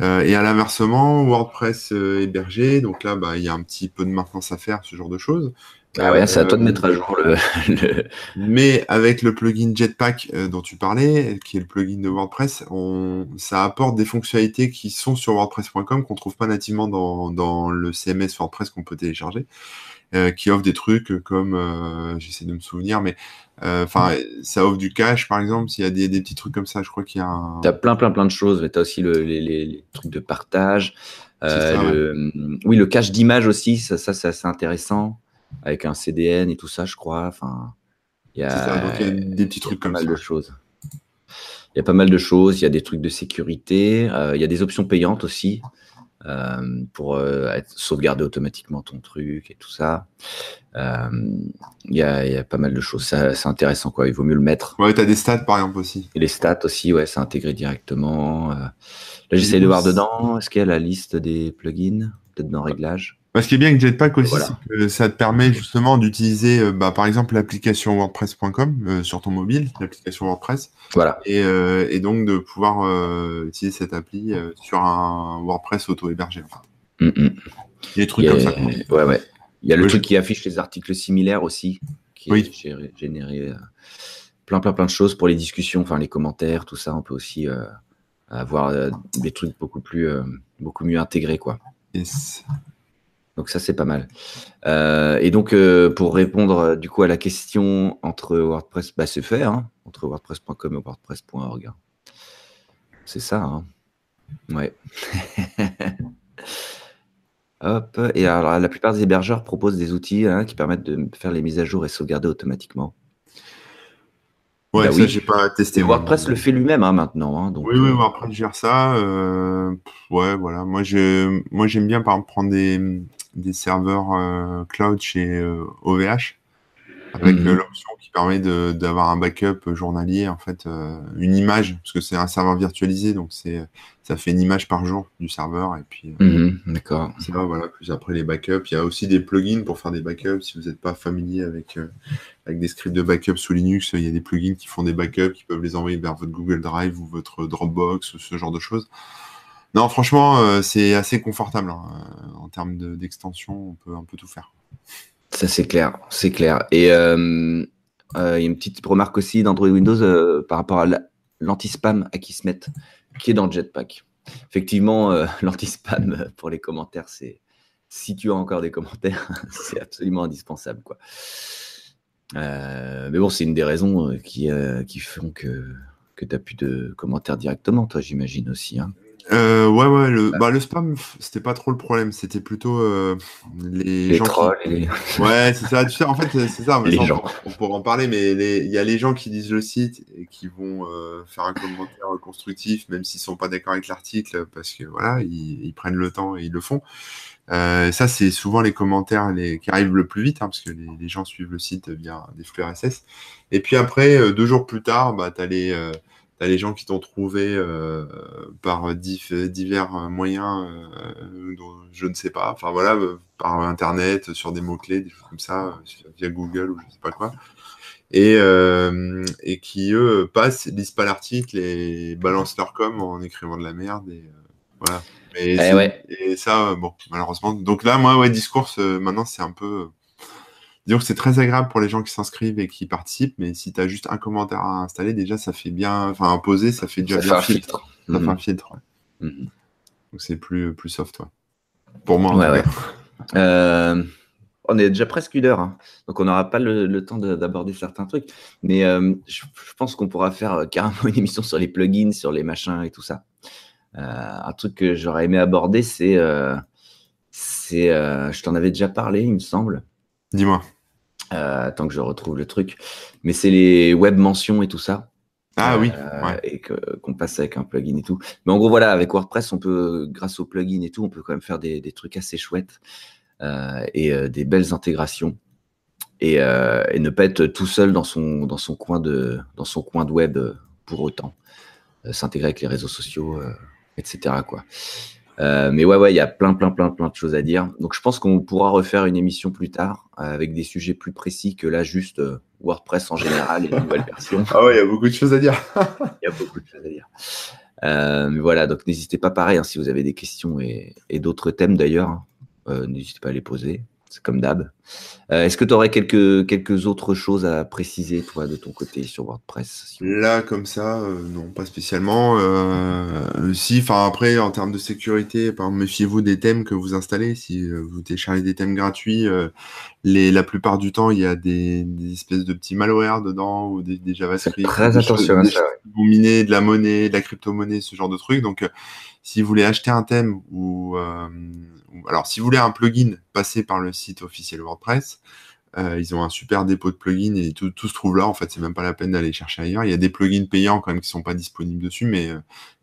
Euh, et à l'inversement, WordPress euh, hébergé, donc là, bah, il y a un petit peu de maintenance à faire, ce genre de choses. Ah ouais, c'est à toi de mettre à jour le, Mais avec le plugin Jetpack euh, dont tu parlais, qui est le plugin de WordPress, on... ça apporte des fonctionnalités qui sont sur WordPress.com qu'on trouve pas nativement dans, dans le CMS WordPress qu'on peut télécharger. Euh, qui offre des trucs comme, euh, j'essaie de me souvenir, mais euh, enfin, ça offre du cash, par exemple, s'il y a des, des, petits trucs comme ça, je crois qu'il y a un... Tu as plein, plein, plein de choses. Tu as aussi le, les, les, trucs de partage. le, Oui, le cache d'image aussi, ça, ça c'est assez intéressant, avec un CDN et tout ça, je crois. Enfin, il y a, y a des petits trucs comme ça. de choses. Il y a pas mal de choses, il y a des trucs de sécurité, il y a des options payantes aussi. Euh, pour euh, être, sauvegarder automatiquement ton truc et tout ça. Euh, il y, a, y, a, pas mal de choses. C'est intéressant, quoi. Il vaut mieux le mettre. Ouais, tu as des stats, par exemple, aussi. Et les stats aussi, ouais, c'est intégré directement. Là, j'essaie de voir dedans. Est-ce qu'il y a la liste des plugins? Peut-être dans Réglages ce qui est bien avec Jetpack aussi, c'est que ça te permet justement d'utiliser, euh, bah, par exemple, l'application WordPress.com euh, sur ton mobile, l'application WordPress. Voilà. Et, euh, et donc de pouvoir utiliser cette appli sur un WordPress auto-hébergé. Mm, mm. Il y a des trucs comme ça. Ouais, ouais. Il y a le truc qui affiche les articles similaires aussi, qui oui. est généré plein, plein, plein de choses pour les discussions, enfin les commentaires, tout ça. On peut aussi avoir des trucs beaucoup plus, beaucoup mieux intégrés, quoi. Yes. Donc ça, c'est pas mal. Euh, et donc, euh, pour répondre euh, du coup à la question entre WordPress, bah, c'est fait, hein, entre WordPress.com et WordPress.org. C'est ça. Hein. Ouais. Hop. Et alors, la plupart des hébergeurs proposent des outils hein, qui permettent de faire les mises à jour et sauvegarder automatiquement. Ouais, bah ça, j'ai pas testé. WordPress le fait lui-même hein, maintenant. Hein, donc, oui, oui, WordPress gère ça. ouais, voilà. Moi, j'aime bien, par exemple, prendre des, des serveurs euh, cloud chez OVH euh, avec mhm. l'option qui permet d'avoir un backup journalier, en fait, euh, une image, parce que c'est un serveur virtualisé, donc c'est ça fait une image par jour du serveur, et puis mhm, d'accord. Ça, voilà, plus après les backups. Il y a aussi des plugins pour faire des backups, si vous n'êtes pas familier avec, avec des scripts de backup sous Linux, il y a des plugins qui font des backups, qui peuvent les envoyer vers votre Google Drive ou votre Dropbox, ou ce genre de choses. Non, franchement, euh, c'est assez confortable. Hein. En termes d'extension, on peut un peu tout faire. Ça, c'est clair. C'est clair. Et euh, euh, il y a une petite remarque aussi d'Android Windows par rapport à l'anti-spam à qui se mettent, qui est dans le Jetpack. Effectivement, l'anti-spam pour les commentaires, c'est si tu as encore des commentaires, c'est absolument indispensable. Quoi. mais bon, c'est une des raisons qui, qui font que, que tu n'as plus de commentaires directement, toi, j'imagine aussi. Hein. Euh, ouais, ouais, le, bah, le spam, c'était pas trop le problème, c'était plutôt euh, les, les, gens. Trolls, Ouais, c'est ça, tu sais, en fait, c'est ça, mais les gens. On, pourra en parler, mais il y a les gens qui lisent le site et qui vont euh, faire un commentaire constructif, même s'ils sont pas d'accord avec l'article, parce que voilà, ils, ils, prennent le temps et ils le font. Euh, ça, c'est souvent les commentaires les, qui arrivent le plus vite, hein, parce que les, les, gens suivent le site via des flux RSS. Et puis après, euh, deux jours plus tard, bah, tu as les T'as les gens qui t'ont trouvé euh, par divers moyens euh, dont je ne sais pas, enfin voilà, euh, par internet, sur des mots-clés, des choses comme ça, via Google ou je ne sais pas quoi. Et, et qui, eux, passent, lisent pas l'article et balancent leur com en écrivant de la merde. Et, voilà. Et, eh et ça, bon, malheureusement. Donc là, moi, ouais, discours, maintenant, c'est un peu disons que c'est très agréable pour les gens qui s'inscrivent et qui participent, mais si tu as juste un commentaire à installer, déjà, ça fait bien, enfin, à poser, ça fait déjà bien un filtre. Ça fait un mhm. filtre, ouais. Mhm. Donc c'est plus, plus soft, ouais. Pour moi. Ouais, ouais. Euh, on est déjà presque une heure, hein. donc on n'aura pas le, temps d'aborder certains trucs. Mais euh, je, pense qu'on pourra faire euh, carrément une émission sur les plugins, sur les machins et tout ça. un truc que j'aurais aimé aborder, c'est, c'est, je t'en avais déjà parlé, il me semble. Dis-moi. Euh, tant que je retrouve le truc. Mais c'est les web mentions et tout ça. Ah oui. Euh, et qu'on passe avec un plugin et tout. Mais en gros, voilà, avec WordPress, on peut, grâce au plugin et tout, on peut quand même faire des, trucs assez chouettes euh, et des belles intégrations. Et, ne pas être tout seul dans son, dans son, coin, de, dans son coin de web pour autant. s'intégrer avec les réseaux sociaux, etc. Quoi. Mais ouais, ouais, il y a plein, plein, plein, plein de choses à dire. Donc, je pense qu'on pourra refaire une émission plus tard avec des sujets plus précis que là, juste WordPress en général et les nouvelles versions. Ah ouais, il y a beaucoup de choses à dire. Il y a beaucoup de choses à dire. mais voilà, donc n'hésitez pas pareil hein, si vous avez des questions et, d'autres thèmes d'ailleurs, hein, n'hésitez pas à les poser comme d'hab. Euh, est-ce que tu aurais quelques, quelques autres choses à préciser, toi, de ton côté sur WordPress Là, comme ça, euh, non, pas spécialement. Euh, si, enfin, après, en termes de sécurité, méfiez-vous des thèmes que vous installez. Si vous téléchargez des thèmes gratuits, les, la plupart du temps, il y a des, espèces de petits malwares dedans ou des, des JavaScript. Très attention à ça. Vous minez de la monnaie, de la crypto-monnaie, ce genre de trucs. Donc, si vous voulez acheter un thème ou alors si vous voulez un plugin, passez par le site officiel WordPress. Euh, ils ont un super dépôt de plugins et tout, se trouve là. En fait, c'est même pas la peine d'aller chercher ailleurs. Il y a des plugins payants quand même qui sont pas disponibles dessus, mais, euh,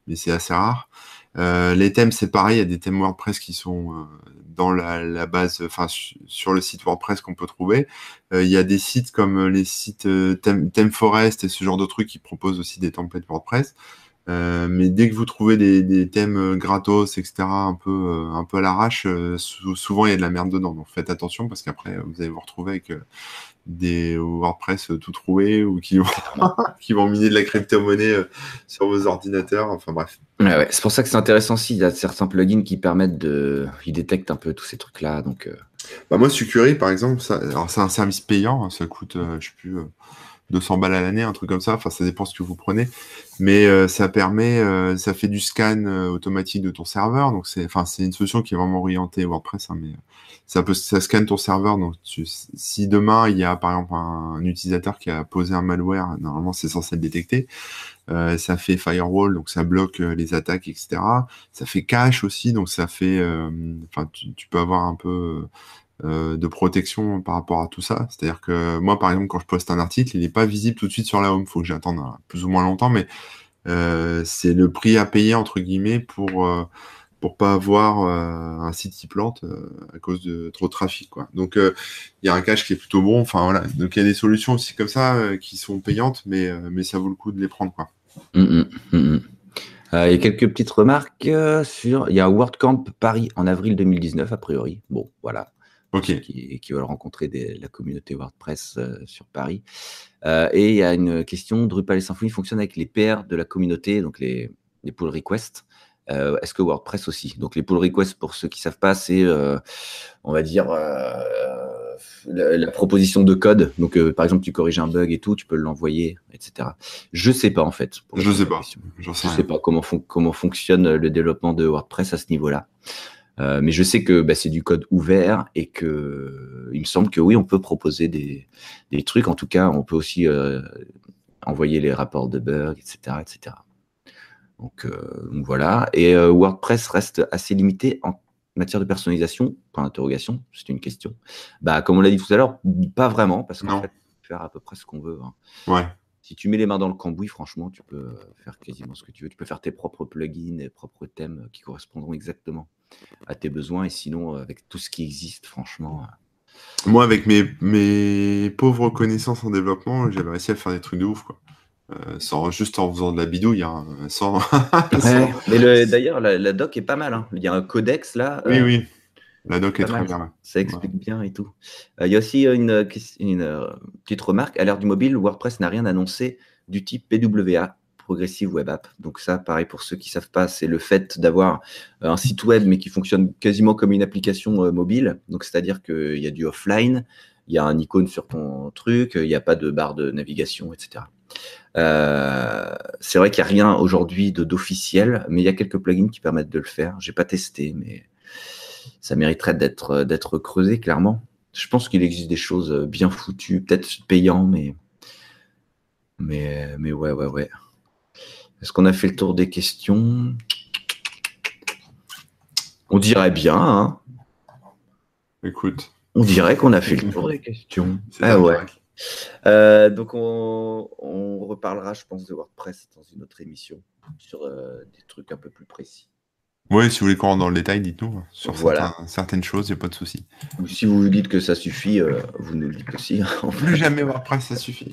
mais c'est assez rare. Euh, les thèmes, c'est pareil. Il y a des thèmes WordPress qui sont dans la, base, enfin sur le site WordPress qu'on peut trouver. il y a des sites comme les sites ThemeForest et ce genre de trucs qui proposent aussi des templates WordPress. Euh, mais dès que vous trouvez des, thèmes euh, gratos, etc., un peu, euh, un peu à l'arrache, souvent il y a de la merde dedans. Donc faites attention parce qu'après vous allez vous retrouver avec des WordPress tout troués ou qui vont, qui vont miner de la crypto-monnaie sur vos ordinateurs. Enfin bref. c'est pour ça que c'est intéressant aussi. Il y a certains plugins qui permettent de. Ils détectent un peu tous ces trucs-là. Donc, bah moi, Sucuri, par exemple, c'est un service payant. Hein, ça coûte, je sais plus 200 balles à l'année, un truc comme ça. Enfin, ça dépend ce que vous prenez. Mais euh, ça permet, euh, ça fait du scan euh, automatique de ton serveur. Donc, c'est, enfin, une solution qui est vraiment orientée WordPress. Hein, mais ça peut, ça scanne ton serveur. Donc, si demain il y a par exemple un, utilisateur qui a posé un malware, normalement c'est censé le détecter. ça fait firewall, donc ça bloque les attaques, etc. Ça fait cache aussi, donc ça fait, enfin, tu, peux avoir un peu de protection par rapport à tout ça. C'est-à-dire que moi, par exemple, quand je poste un article, il n'est pas visible tout de suite sur la home. Il faut que j'attende plus ou moins longtemps, mais euh, c'est le prix à payer entre guillemets pour euh, pas avoir un site qui plante à cause de trop de trafic. Quoi. Donc il y a un cache qui est plutôt bon. Enfin voilà. Donc il y a des solutions aussi comme ça qui sont payantes, mais mais ça vaut le coup de les prendre. Quoi. Mmh, mmh, mmh, il y a quelques petites remarques sur. Il y a WordCamp Paris en avril 2019, a priori. Bon, voilà qui, qui, veulent rencontrer la communauté WordPress euh, sur Paris. Euh, et il y a une question, Drupal et Symfony fonctionnent avec les PR de la communauté, donc les, les pull requests. Euh, est-ce que WordPress aussi? Donc les pull requests, pour ceux qui ne savent pas, c'est, on va dire, la, proposition de code. Donc par exemple, tu corriges un bug et tout, tu peux l'envoyer, etc. Je ne sais pas en fait. Je ne sais pas. Je ne sais pas comment, comment fonctionne le développement de WordPress à ce niveau-là. Euh, mais je sais que bah, c'est du code ouvert et que il me semble que oui, on peut proposer des, des trucs. En tout cas, on peut aussi euh, envoyer les rapports de bugs, etc., etc. Donc, euh, donc voilà. Et WordPress reste assez limité en matière de personnalisation? Point d'interrogation, c'est une question. Bah, comme on l'a dit tout à l'heure, pas vraiment parce qu'en fait, on peut faire à peu près ce qu'on veut. Hein. Ouais si tu mets les mains dans le cambouis, franchement, tu peux faire quasiment ce que tu veux. Tu peux faire tes propres plugins et propres thèmes qui correspondront exactement à tes besoins. Et sinon, avec tout ce qui existe, franchement. Euh, Moi, avec mes, mes pauvres connaissances en développement, j'avais réussi à faire des trucs de ouf. Quoi. Euh, sans, juste en faisant de la bidouille. Hein, sans... Mais d'ailleurs, la, doc est pas mal. Hein. Il y a un codex là. Oui, euh, oui. La doc est très bien. Ça explique bien et tout. Euh, il y a aussi une, euh, petite remarque. À l'ère du mobile, WordPress n'a rien annoncé du type PWA, Progressive Web App. Donc ça, pareil pour ceux qui ne savent pas, c'est le fait d'avoir euh, un site web mais qui fonctionne quasiment comme une application mobile. Donc c'est-à-dire qu'il y a du offline, il y a un icône sur ton truc, il n'y a pas de barre de navigation, etc. c'est vrai qu'il n'y a rien aujourd'hui d'officiel, mais il y a quelques plugins qui permettent de le faire. J'ai pas testé, mais ça mériterait d'être euh, creusé clairement. Je pense qu'il existe des choses euh, bien foutues, peut-être payantes, mais mais ouais ouais ouais. Est-ce qu'on a fait le tour des questions? On dirait bien. Hein Écoute. On dirait qu'on a fait le tour des questions. Ah ouais. Euh, donc on, reparlera, je pense, de WordPress dans une autre émission sur des trucs un peu plus précis. Oui, si vous voulez qu'on rentre dans le détail, dites-nous. Hein. Sur certaines choses, il n'y a pas de souci. Si vous dites que ça suffit, euh, vous nous le dites aussi. Plus jamais WordPress, ça suffit.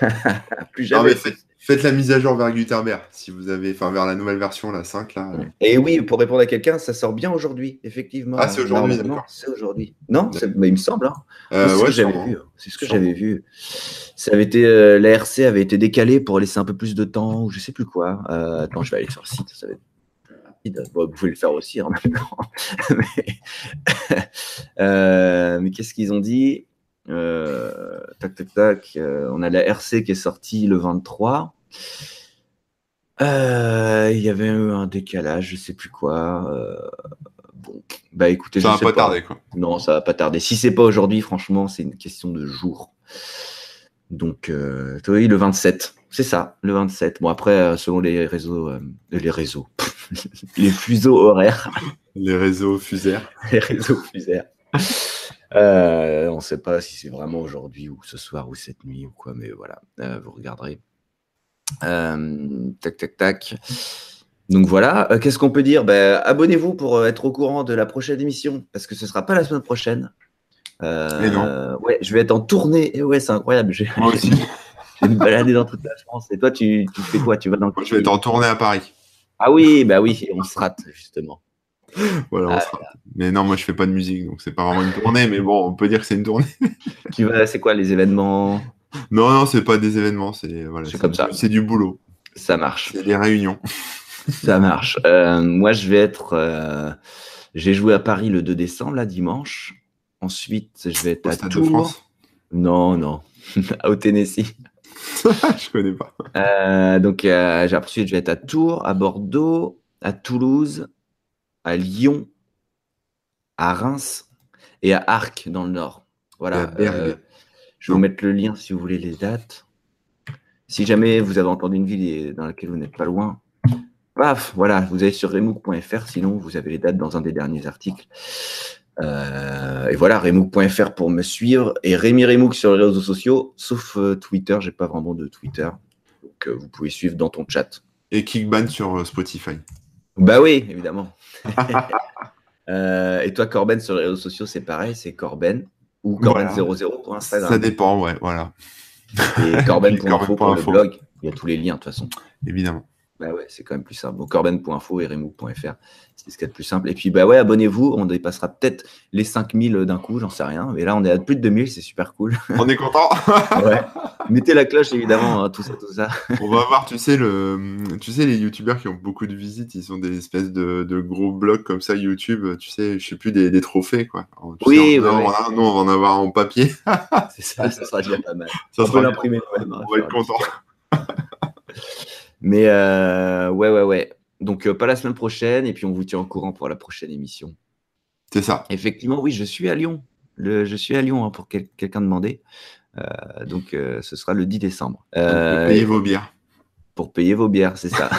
Plus jamais. faites, la mise à jour vers Gutenberg, si vous avez, enfin vers la nouvelle version, la 5 là. Et oui, pour répondre à quelqu'un, ça sort bien aujourd'hui, effectivement. Ah, c'est aujourd'hui, C'est aujourd'hui. Non, mais il me semble. Hein. Euh, c'est ce que j'avais vu. C'est ce que j'avais vu. Ça avait été, euh, la RC avait été décalée pour laisser un peu plus de temps, ou je sais plus quoi. Euh, attends, je vais aller sur le site. Ça va être vous pouvez le faire aussi en même temps. mais qu'est-ce qu'ils ont dit? Tac, tac, tac. Euh, on a la RC qui est sortie le 23. Euh, il y avait eu un décalage, je sais plus quoi. bon, bah écoutez, ça va pas, tarder quoi. Non, ça va pas tarder. Si c'est pas aujourd'hui, franchement, c'est une question de jour. Donc, euh, oui, le 27, c'est ça, le 27. Bon après, selon les réseaux, les réseaux, les fuseaux horaires. Les réseaux fusaires. les réseaux fusaires. Euh, on ne sait pas si c'est vraiment aujourd'hui ou ce soir ou cette nuit ou quoi, mais voilà, euh, vous regarderez. Euh, tac, tac, tac. Donc voilà, qu'est-ce qu'on peut dire? Ben, Abonnez-vous pour être au courant de la prochaine émission, parce que ce ne sera pas la semaine prochaine. Ouais, je vais être en tournée. Et ouais, c'est incroyable. Moi aussi. je vais me balader dans toute la France. Et toi, tu, fais quoi? Tu vas dans Je vais être en tournée à Paris. Ah oui, bah oui, on se rate justement. voilà, ah, Mais non, moi je fais pas de musique, donc c'est pas vraiment une tournée, mais bon, on peut dire que c'est une tournée. tu vas, c'est quoi les événements? Non, non, c'est pas des événements, c'est voilà, comme ça. C'est du boulot. Ça marche. C'est des réunions. ça marche. Euh, moi, je vais être. Euh, j'ai joué à Paris le 2 décembre, là, dimanche. Ensuite, je vais être à Tours. De France? Non, non, au Tennessee. je connais pas. Euh, donc, j'ai ensuite, je vais être à Tours, à Bordeaux, à Toulouse, à Lyon, à Reims et à Arc dans le nord. Voilà. Euh, je vais vous mettre le lien si vous voulez les dates. Si jamais vous avez entendu une ville dans laquelle vous n'êtes pas loin, paf, voilà, vous allez sur remook.fr, sinon vous avez les dates dans un des derniers articles. Euh, et voilà, remook.fr pour me suivre et Rémi Remook sur les réseaux sociaux, sauf euh, Twitter, j'ai pas vraiment de Twitter. Donc vous pouvez suivre dans ton chat. Et Kickban sur Spotify. Bah oui, évidemment. Euh, et toi, Corben, sur les réseaux sociaux, c'est pareil, c'est Corben ou Corben00 pour Instagram. Ça dépend, ouais, voilà. Et Corben.info pour le blog, il y a tous les liens de toute façon. Évidemment. Bah ouais, c'est quand même plus simple. Donc corben.info et remove.fr, c'est ce qu'il y a de plus simple. Et puis bah ouais, abonnez-vous, on dépassera peut-être les 5000 d'un coup, j'en sais rien. Mais là, on est à plus de 2000, c'est super cool. On est content. ouais. Mettez la cloche évidemment, hein, tout ça, tout ça. on va voir, tu sais, le, tu sais, les youtubeurs qui ont beaucoup de visites, ils ont des espèces de, de gros blocs comme ça YouTube, tu sais, je sais plus des, des trophées quoi. oui, nous on va en avoir en papier. c'est ça, ça sera déjà pas mal. Ça on sera peut l'imprimer. Hein, on va être content. Mais euh, ouais, ouais, ouais. Donc, euh, pas la semaine prochaine, et puis on vous tient au courant pour la prochaine émission. C'est ça. Effectivement, oui, je suis à Lyon. Le, je suis à Lyon hein, pour quelqu'un demander. Euh, donc, ce sera le 10 décembre. pour payer vos bières. Pour payer vos bières, c'est ça.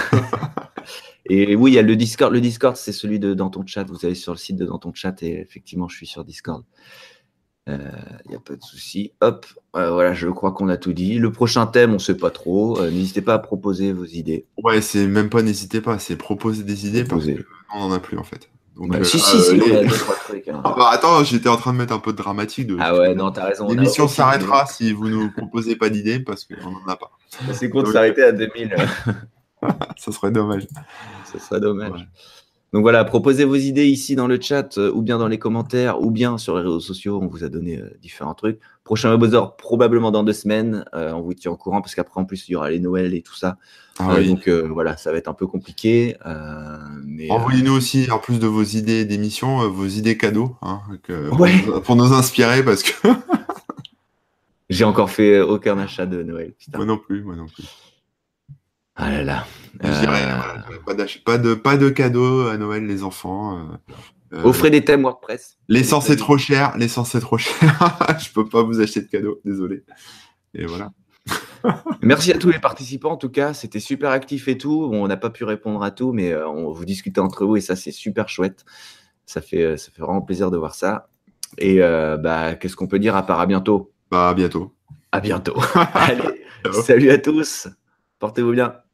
et oui, il y a le Discord. Le Discord, c'est celui de dans ton chat. Vous allez sur le site de dans ton chat, et effectivement, je suis sur Discord. Il euh, n'y a pas de souci. Hop, euh, voilà, je crois qu'on a tout dit. Le prochain thème, on ne sait pas trop. Euh, n'hésitez pas à proposer vos idées. Ouais, c'est même pas n'hésitez pas, c'est proposer des idées parce qu'on n'en a plus en fait. Donc, si, si, si, on a deux, trucs. Hein. Ah bah, attends, j'étais en train de mettre un peu de dramatique. De... Ah ouais, non, t'as raison. L'émission s'arrêtera si vous ne nous proposez pas d'idées parce qu'on n'en a pas. C'est con de s'arrêter à 2000. ça serait dommage. Ça serait dommage. Donc voilà, proposez vos idées ici dans le chat, euh, ou bien dans les commentaires, ou bien sur les réseaux sociaux. On vous a donné euh, différents trucs. Prochain Webosor, probablement dans deux semaines. Euh, on vous tient au courant parce qu'après, en plus, il y aura les Noëls et tout ça. Ah donc voilà, ça va être un peu compliqué. Envoyez-nous aussi, en plus de vos idées d'émission, vos idées cadeaux hein, pour, nous inspirer parce que. J'ai encore fait aucun achat de Noël. Moi non plus, moi non plus. Ah là là. Euh, pas, de, pas de cadeaux à Noël, les enfants. Euh, Offrez des thèmes WordPress. L'essence est trop cher. L'essence est trop cher. Je peux pas vous acheter de cadeaux. Désolé. Et voilà. Merci à tous les participants. En tout cas, c'était super actif et tout. on n'a pas pu répondre à tout, mais euh, on vous discutez entre vous et ça, c'est super chouette. Ça fait, ça fait vraiment plaisir de voir ça. Et bah, qu'est-ce qu'on peut dire à part à bientôt? Bah, à bientôt. À bientôt. Allez, salut à tous. Portez-vous bien.